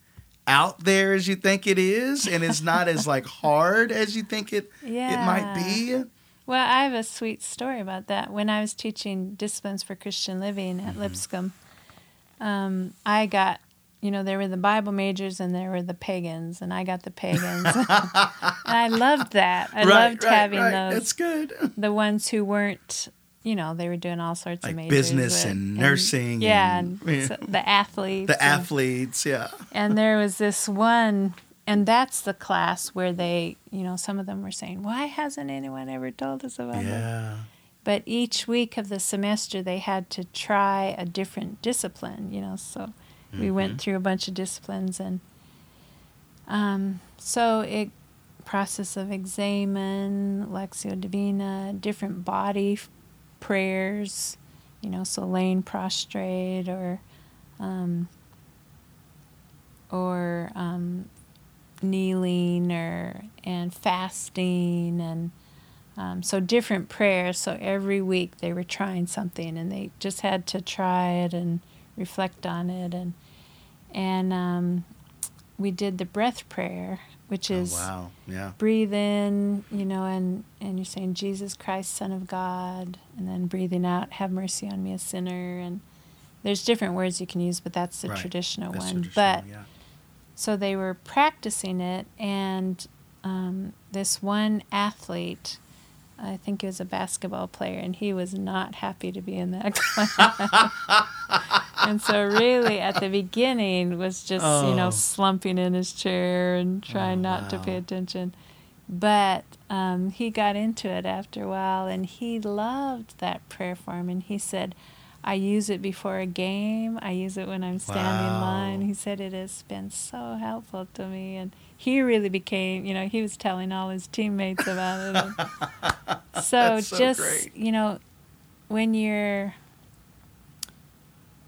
out there as you think it is, and it's not as like hard as you think it yeah it might be. Well, I have a sweet story about that. When I was teaching disciplines for Christian living at Lipscomb, um, I got, you know, there were the Bible majors and there were the pagans, and I got the pagans. and I loved that. I loved having those. That's good. The ones who weren't, you know, they were doing all sorts Like of majors. business with- and nursing yeah, and- yeah. so the athletes. The and- athletes, yeah. and there was this one and that's the class where they you know some of them were saying why hasn't anyone ever told us about that Yeah. but each week of the semester they had to try a different discipline you know so we went through a bunch of disciplines and um, so it process of examen lectio divina different body f- prayers you know so laying prostrate or um, or um, kneeling or and fasting and um, so different prayers. So every week they were trying something, and they just had to try it and reflect on it, and and um, we did the breath prayer, which Oh, is wow. Yeah. breathe in, you know, and and you're saying Jesus Christ, Son of God, and then breathing out, have mercy on me, a sinner, and there's different words you can use, but that's the Right. traditional That's one. traditional, but yeah. so they were practicing it, and um, this one athlete, I think he was a basketball player, and he was not happy to be in that class. and so, really, at the beginning, was just you Oh. know slumping in his chair and trying Oh, not to pay attention. But um, he got into it after a while, and he loved that prayer form. And he said, I use it before a game. I use it when I'm standing in line. He said it has been so helpful to me, and he really became. You know, he was telling all his teammates about it. So so just great. you know, when you're,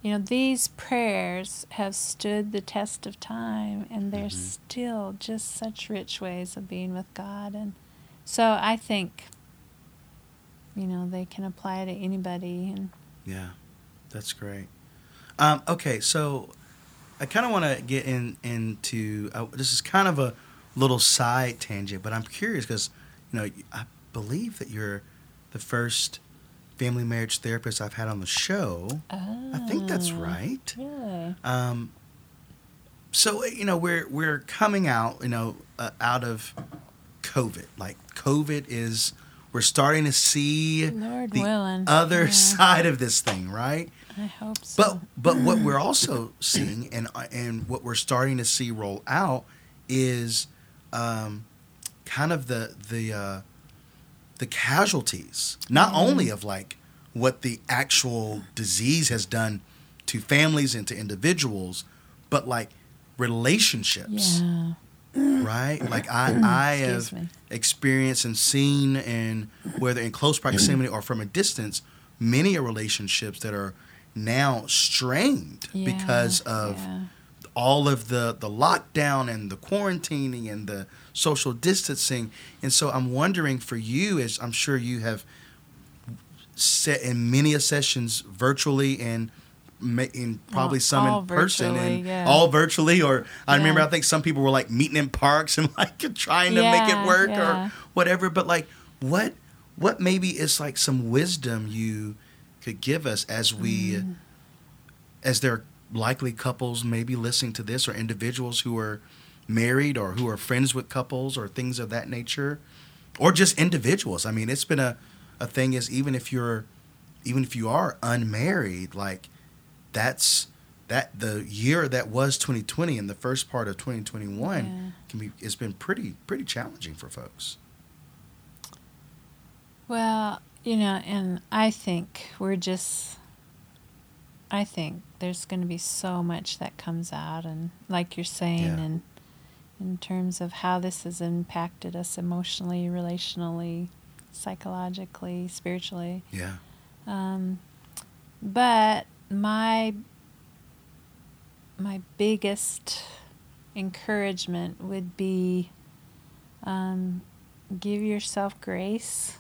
you know, these prayers have stood the test of time, and they're Mhm. still just such rich ways of being with God, and so I think. You know, they can apply to anybody, and Yeah, that's great. Um, okay, so I kind of want to get in into uh, this is kind of a little side tangent, but I'm curious because you know I believe that you're the first family marriage therapist I've had on the show. I think that's Oh, right. Really? Um, so you know we're we're coming out you know uh, out of COVID. Like COVID is we're starting to see Lord the willing. other Yeah. side of this thing, right? I hope so. But but what we're also seeing and uh, and what we're starting to see roll out is um, kind of the the uh, the casualties, not Mhm. only of like what the actual disease has done to families and to individuals, but like relationships, yeah. right? Like I I have me. experienced and seen and whether in close proximity or from a distance many relationships that are now strained Yeah, because of yeah. all of the the lockdown and the quarantining and the social distancing and so i'm wondering for you as i'm sure you have set in many a sessions virtually and in probably All- some all in person and yeah. all virtually or i remember i think some people were like meeting in parks and like trying to make it work or whatever but like what what maybe is like some wisdom you could give us as we Mm. as there are likely couples maybe listening to this or individuals who are married or who are friends with couples or things of that nature or just individuals i mean it's been a, a thing is even if you're even if you are unmarried like that's that the year that was 2020 and the first part of 2021 Yeah. can be it's been pretty pretty challenging for folks Well, you know, and I think we're just. I think there's going to be so much that comes out, and like you're saying, Yeah. and in terms of how this has impacted us emotionally, relationally, psychologically, spiritually. yeah Um, but my my biggest encouragement would be um, give yourself grace.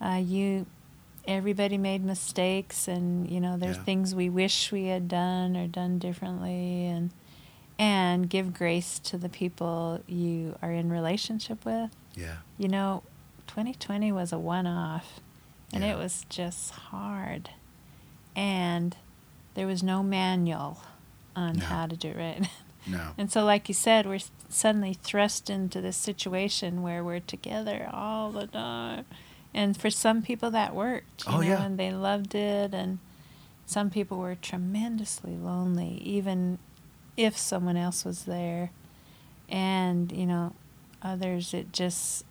Uh, you, everybody made mistakes, and you know there's Yeah. things we wish we had done or done differently, and and give grace to the people you are in relationship with yeah you know, 2020 was a one off and Yeah. it was just hard. And there was no manual on No. how to do it right. No. And so, like you said, we're suddenly thrust into this situation where we're together all the time. And for some people, that worked. Oh, know, yeah. And they loved it. And some people were tremendously lonely, even if someone else was there. And, you know, others, it just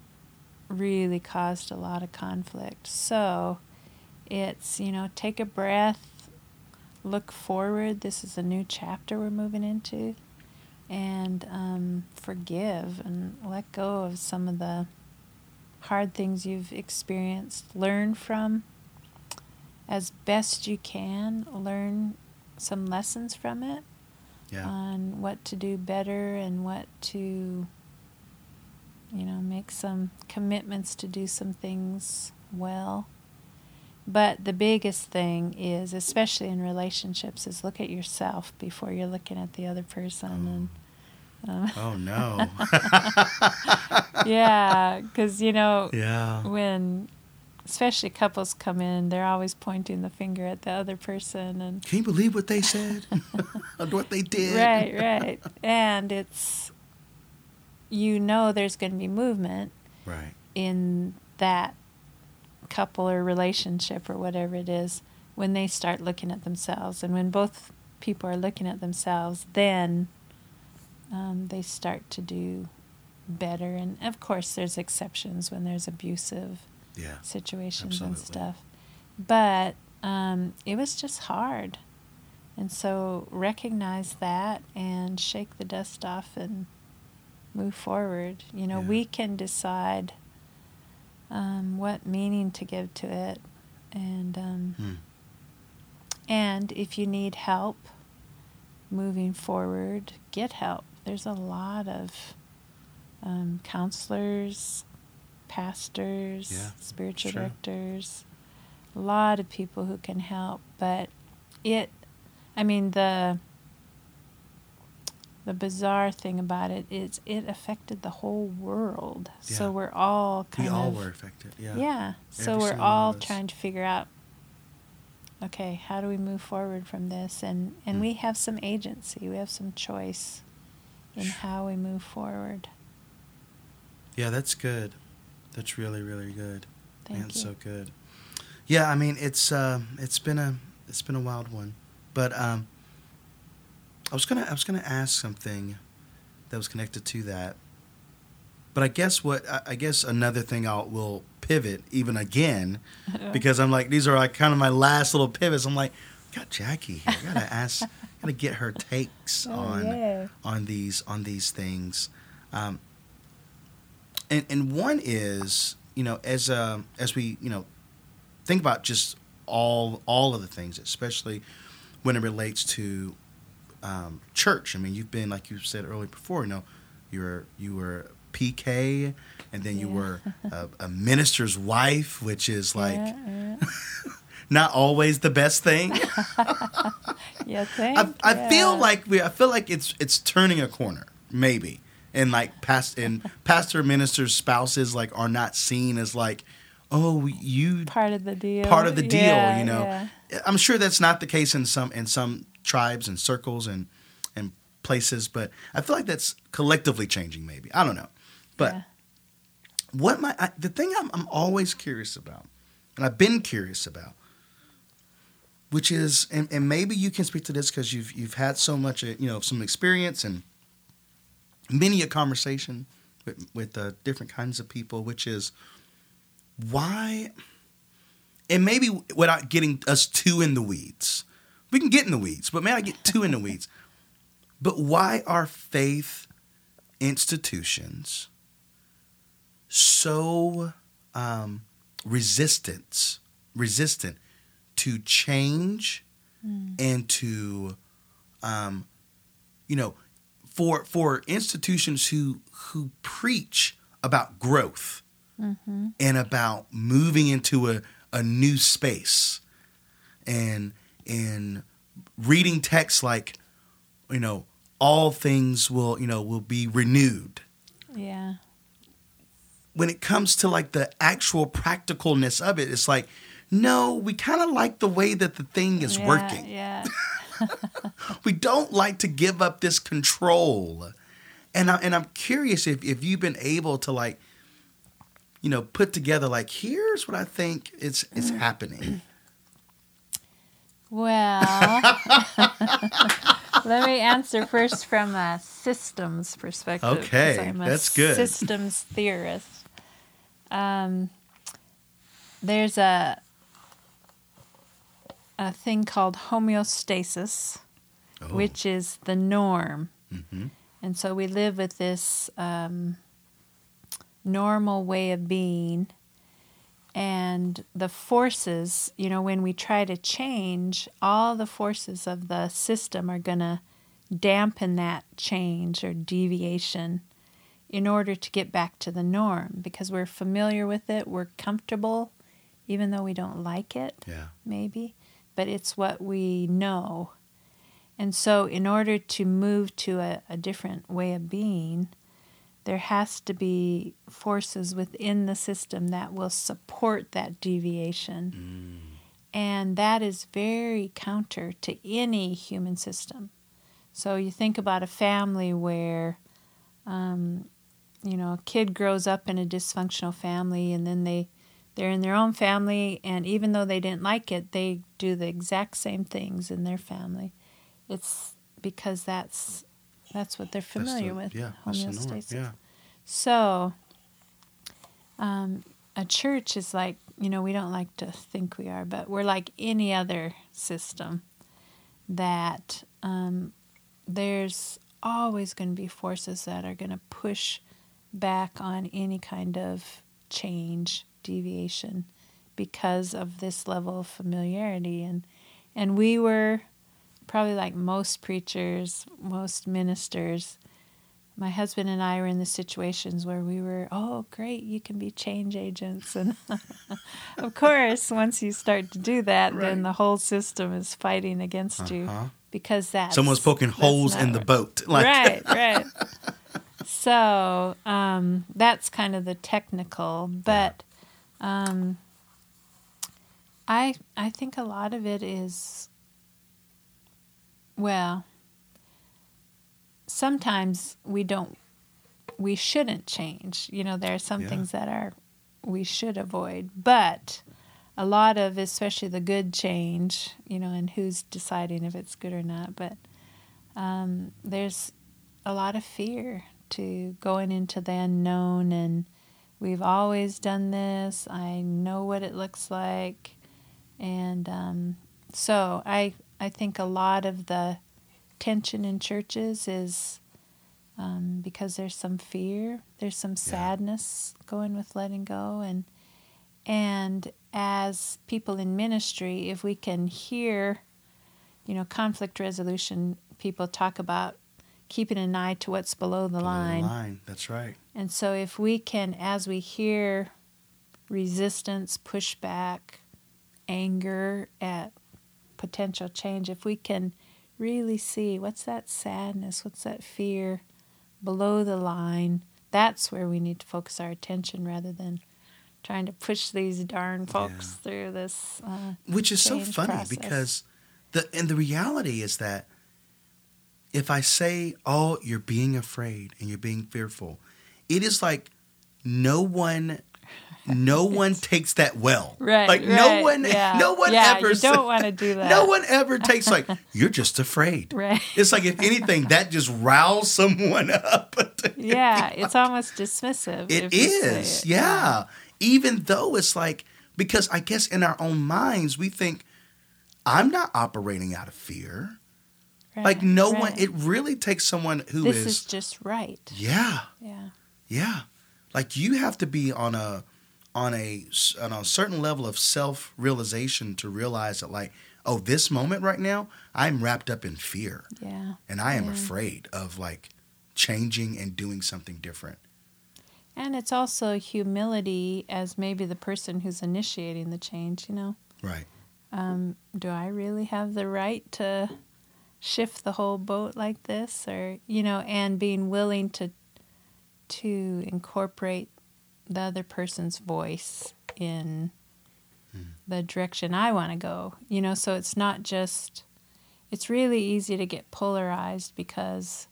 really caused a lot of conflict. So it's, you know, take a breath, look forward. This is a new chapter we're moving into and um, forgive and let go of some of the hard things you've experienced. Learn from as best you can. Learn some lessons from it Yeah. on what to do better and what to, you know, make some commitments to do some things well. But the biggest thing is, especially in relationships, is look at yourself before you're looking at the other person. Mm. And um, oh no. yeah, because you know yeah. when, especially couples come in, they're always pointing the finger at the other person, and Can you believe what they said? Or what they did? right, right, and it's you know there's going to be movement Right. in that couple or relationship or whatever it is when they start looking at themselves and when both people are looking at themselves then um, they start to do better and of course there's exceptions when there's abusive Yeah. situations and stuff but um, it was just hard and so recognize that and shake the dust off and move forward. You know, Yeah. we can decide um, what meaning to give to it, and um, Hmm. and if you need help moving forward, get help. There's a lot of um, counselors, pastors, Yeah, spiritual sure. directors, a lot of people who can help. But it, I mean, the the bizarre thing about it is it affected the whole world. Yeah. So we're all kind of We all of were affected. Yeah. yeah. So Every we're all trying to figure out okay, how do we move forward from this? And and Hmm. we have some agency. We have some choice in how we move forward. Yeah, that's good. That's really, really good. Thank Man, you. so good. Yeah, I mean it's uh, it's been a it's been a wild one, but um, I was gonna I was gonna ask something that was connected to that, but I guess what I, I guess another thing I'll will pivot even again because I'm like these are like kind of my last little pivots. I'm like, got Jackie here. I gotta ask, gotta get her takes Oh, on yeah. on these on these things. Um, and and one is you know as uh, as we you know think about just all all of the things, especially when it relates to um, church. I mean, you've been like you said earlier before. You know, you were you were PK, and then you were a, a minister's wife, which is like yeah, not always the best thing. yeah. yeah thank I, I feel like we I feel like it's it's turning a corner, maybe. And like past and pastor ministers spouses like are not seen as like, oh you part of the deal. part of the deal, Yeah, you know. yeah. I'm sure that's not the case in some in some tribes and circles and and places, but I feel like that's collectively changing maybe. I don't know. But Yeah. what my I, the thing I'm, I'm always curious about, and I've been curious about, which is, and, and maybe you can speak to this because you've you've had so much, uh, you know, some experience and many a conversation with with uh, different kinds of people, which is why, and maybe without getting us too in the weeds, we can get in the weeds, but may I get too in the weeds? But why are faith institutions so um, resistant resistant to change and to um, you know for for institutions who who preach about growth Mm-hmm. and about moving into a, a new space and and reading texts like you know all things will you know will be renewed Yeah. when it comes to like the actual practicalness of it, it's like, no, we kind of like the way that the thing is yeah, working. Yeah. we don't like to give up this control. And I, and I'm curious if if you've been able to like you know put together like here's what I think is is happening. Well, let me answer first from a systems perspective. Okay, that's good. Systems theorist. Um, there's a a thing called homeostasis, Oh. which is the norm, Mhm. and so we live with this um, normal way of being and the forces, you know, when we try to change, all the forces of the system are going to dampen that change or deviation in order to get back to the norm because we're familiar with it, we're comfortable, even though we don't like it, Yeah. maybe, but it's what we know. And so, in order to move to a, a different way of being, there has to be forces within the system that will support that deviation. And that is very counter to any human system. So you think about a family where, um, you know, a kid grows up in a dysfunctional family and then they, they're in their own family, and even though they didn't like it, they do the exact same things in their family. It's because that's that's what they're familiar the- with. Yeah. That's the norm. homeostasis. Yeah. So, um, a church is like, you know, we don't like to think we are, but we're like any other system that um, there's always going to be forces that are going to push back on any kind of change, deviation, because of this level of familiarity. And, and we were probably like most preachers, most ministers, my husband and I were in the situations where we were, oh, great, you can be change agents. And of course, once you start to do that, Right. then the whole system is fighting against you Uh-huh. because that Someone's poking holes in the boat. Like, right, right. So um, that's kind of the technical, but um, I I think a lot of it is well. Sometimes we don't, we shouldn't change. You know, there are some Yeah. things that are we should avoid, but a lot of, especially the good change, you know, and who's deciding if it's good or not, but um, there's a lot of fear to going into the unknown and we've always done this. I know what it looks like. And um, so i i think a lot of the tension in churches is um, because there's some fear there's some sadness going with letting go. And and as people in ministry if we can hear you know conflict resolution people talk about keeping an eye to what's below the Below the line line. That's right. and so, if we can, as we hear resistance, pushback, anger at potential change, if we can really see what's that sadness, what's that fear below the line, that's where we need to focus our attention rather than trying to push these darn folks through this. Uh, which is so funny process. because the and the reality is that if I say, "Oh, you're being afraid and you're being fearful," it is like no one, no one takes that well. right. Like no one, yeah. no one yeah, ever. You don't want to do that. No one ever takes like you're just afraid. Right. It's like if anything, that just riles someone up. yeah, it's almost dismissive. It if you say is, yeah. Even though it's like because I guess in our own minds we think I'm not operating out of fear. Right, like no one. It really takes someone who this is, is just right. yeah, Yeah. yeah. Like you have to be on a on a on a certain level of self realization to realize that like oh this moment right now I'm wrapped up in fear Yeah. and I am Yeah. afraid of like changing and doing something different. And it's also humility as maybe the person who's initiating the change, you know. Right. Um, do I really have the right to shift the whole boat like this or you know, and being willing to to incorporate the other person's voice in the direction I want to go. You know, so it's not just it's really easy to get polarized because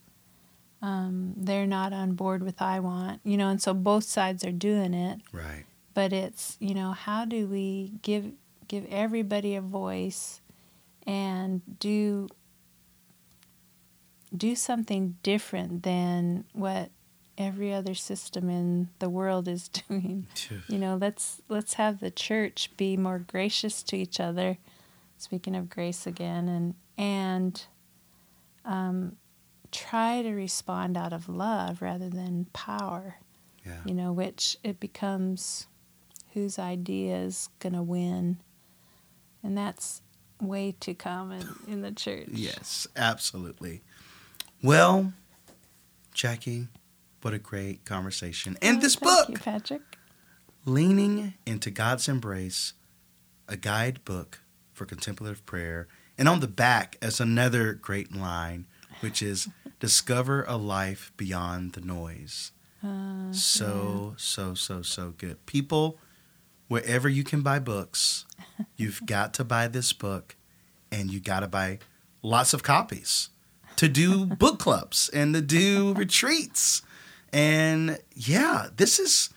um, they're not on board with I want, you know, and so both sides are doing it. Right. But it's you know how do we give give everybody a voice and do do something different than what every other system in the world is doing. You know, let's let's have the church be more gracious to each other. Speaking of grace again, and and um, try to respond out of love rather than power. Yeah. You know, which it becomes whose idea is gonna win, and that's way to common in the church. Yes, absolutely. Well, Jackie, what a great conversation. And Oh, this thank book, you, Patrick. Leaning into God's Embrace, a guidebook for contemplative prayer. And on the back is another great line, which is discover a life beyond the noise. Uh, So, so, so, so good. People, wherever you can buy books, you've got to buy this book and you got to buy lots of copies to do book clubs and to do retreats. And yeah, this is,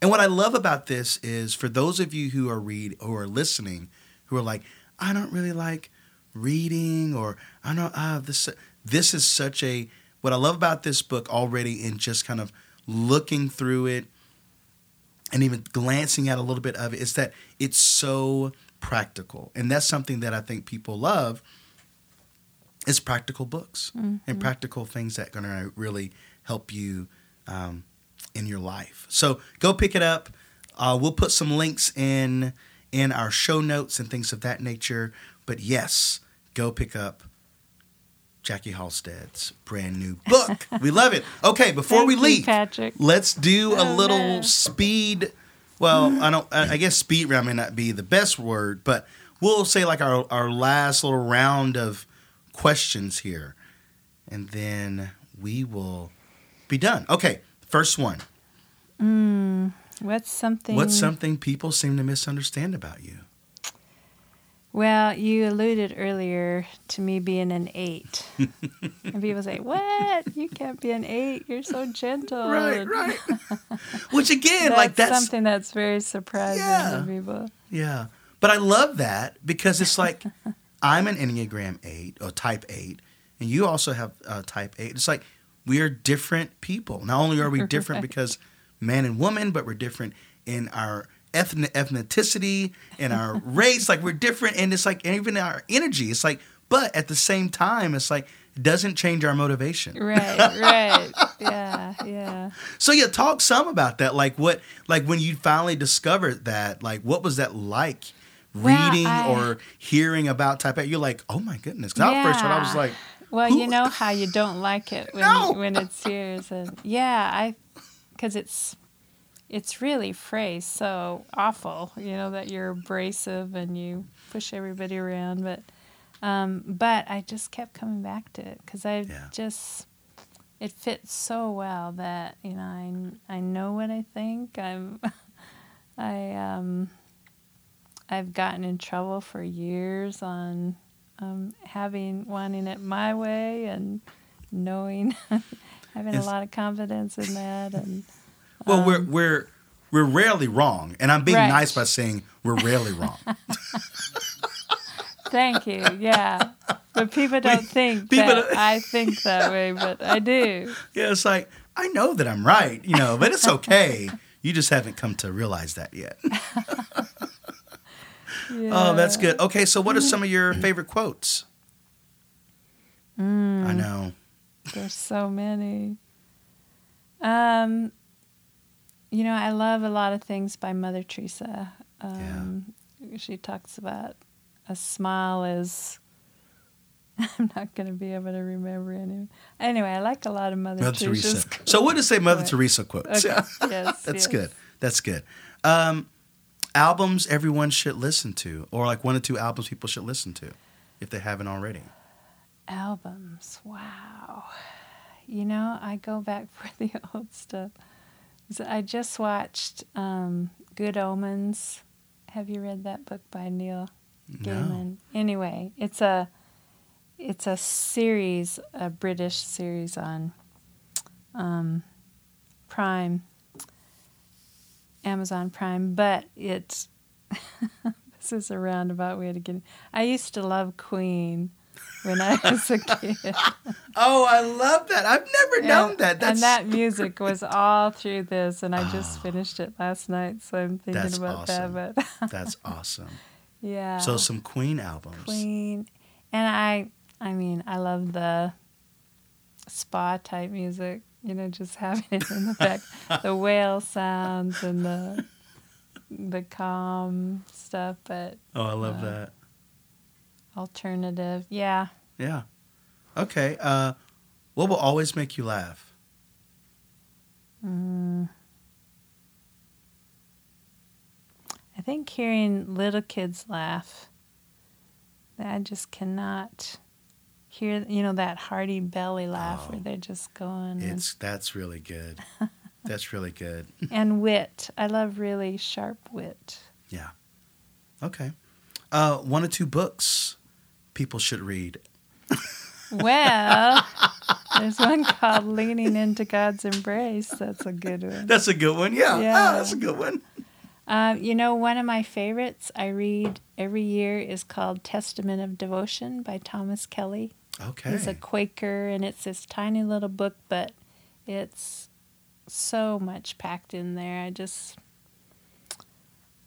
and what I love about this is for those of you who are read who are listening, who are like, I don't really like reading or I don't ah this this is such a what I love about this book already in just kind of looking through it and even glancing at a little bit of it is that it's so practical. And that's something that I think people love is practical books and practical things that are going to really help you um, in your life. So go pick it up. Uh, we'll put some links in in our show notes and things of that nature. But yes, go pick up Jackie Halstead's brand new book. we love it. Okay, before Thank we you, Patrick. let's do a Oh, little no. speed. Well, I don't. I I guess speed round may not be the best word, but we'll say like our our last little round of questions here, and then we will be done. Okay, first one. Hmm, what's something? What's something people seem to misunderstand about you? Well, you alluded earlier to me being an eight, and people say, "What? You can't be an eight. You're so gentle." Right, right. Which again, That's like that's something that's very surprising Yeah. to people. Yeah. But I love that because it's like I'm an Enneagram 8 or type 8, and you also have uh, type 8. It's like we are different people. Not only are we different because man and woman, but we're different in our ethnic ethnicity, in our race. Like we're different, and it's like and even our energy. It's like, but at the same time, it's like it doesn't change our motivation. Right, right. Yeah, yeah. So yeah, talk some about that. Like what, like when you finally discovered that, like what was that like? Reading I- or hearing about type 8, you're like, oh my goodness. Because I first heard, I was like, Well, Who- you know how you don't like it when No. when it's yours, and yeah, I because it's it's really phrased so awful, you know, that you're abrasive and you push everybody around, but um, but I just kept coming back to it because I Yeah. just it fits so well that you know I I know what I think I'm I um I've gotten in trouble for years on um, having wanting it my way and knowing having a lot of confidence in that and well, we're we're we're rarely wrong, and I'm being Um, Right. nice by saying we're rarely wrong. thank you yeah but people don't think people that don't- I think that way but I do yeah, it's like I know that I'm right, you know, but it's okay. You just haven't come to realize that yet. Oh, that's good. Okay, so what are some of your favorite quotes? Mm. I know. There's so many. Um, you know, I love a lot of things by Mother Teresa. Um, She talks about a smile is. I'm not going to be able to remember any. Anyway, I like a lot of Mother, Mother Teresa's. Teresa. So what does say Mother. Teresa quotes? Okay. Yes, That's yes. good. That's good. Um, albums everyone should listen to, or like one or two albums people should listen to, if they haven't already. Albums. Wow. You know, I go back for the old stuff. So I just watched um, Good Omens. Have you read that book by Neil Gaiman? Anyway, it's a it's a series, a British series on um, Prime, Amazon Prime, but it's this is a roundabout way to get. It. I used to love Queen when I was a kid. Oh, I love that. I've never known that. That's and that music was all through this, and I just Oh. finished it last night, so I'm thinking about awesome. that. But that's awesome. yeah, So some Queen albums. Queen, and I, I mean, I love the spa type music. You know, just having it in the back, the whale sounds and the the calm stuff, but Oh, I love Uh, that. alternative. Yeah, Yeah. Okay. Uh, what will always make you laugh? Mm. I think hearing little kids laugh, I just cannot hear, you know, that hearty belly laugh where Oh. they're just going. and- It's that's really good. That's really good. and wit. I love really sharp wit. Yeah. Okay. Uh, one or two books people should read. Well, there's one called Leaning into God's Embrace. That's a good one. That's a good one. Yeah. Yeah. Ah, that's a good one. Um, you know, one of my favorites I read every year is called Testament of Devotion by Thomas Kelly. Okay. He's a Quaker, and it's this tiny little book, but it's so much packed in there. I just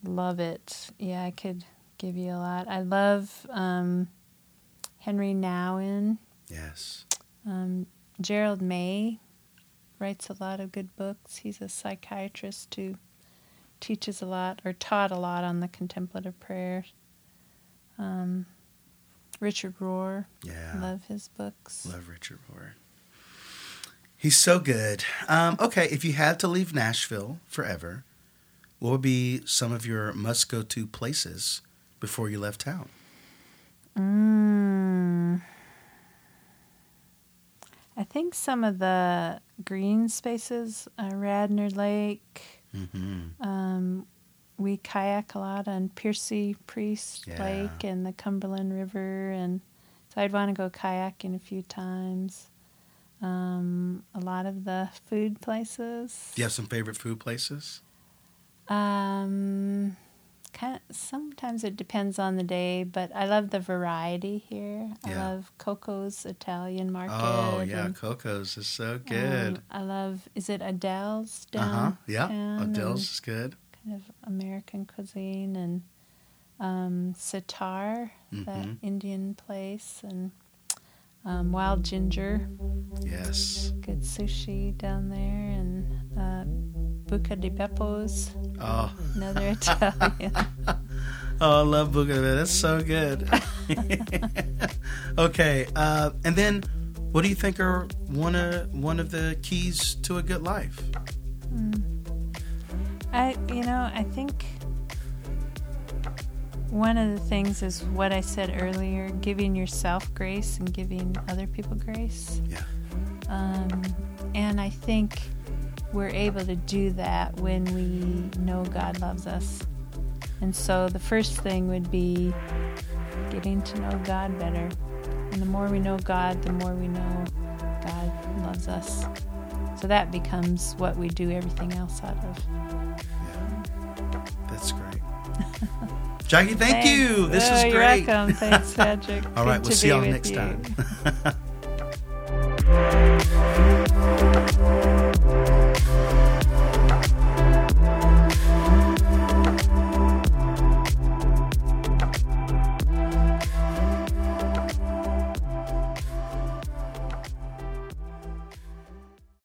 love it. Yeah, I could give you a lot. I love um, Henri Nouwen. yes. Um, Gerald May writes a lot of good books. He's a psychiatrist who teaches a lot or taught a lot on the contemplative prayer. Um, Richard Rohr, Yeah. love his books. Love Richard Rohr. He's so good. Um, okay, if you had to leave Nashville forever, what would be some of your must go to places before you left town? Mm. I think some of the green spaces, uh, Radnor Lake. Mm-hmm. Um, we kayak a lot on Percy Priest Yeah. Lake and the Cumberland River, and so I'd want to go kayaking a few times. Um, a lot of the food places. Do you have some favorite food places? Um, kind of, sometimes it depends on the day, but I love the variety here. I Yeah. love Coco's Italian Market. oh, yeah. and, Coco's is so um, good. I love. Is it Adele's uh huh. Yeah. Adele's is good. Kind of American cuisine and um, sitar, that Mhm. Indian place, and um, wild ginger, Yes. good sushi down there, and uh, Buca di Beppo's, Oh, another Italian. oh, I love Bougainville. That's so good. okay, uh, and then what do you think are one of one of the keys to a good life? I, you know, I think one of the things is what I said earlier: giving yourself grace and giving other people grace. Yeah. Um, and I think we're able to do that when we know God loves us. And so the first thing would be getting to know God better. And the more we know God, the more we know God loves us. So that becomes what we do everything else out of. That's great. Jackie, thank Thanks. you. This oh, is you're great. welcome. Thanks, Patrick. All right, we'll see y'all next you. time.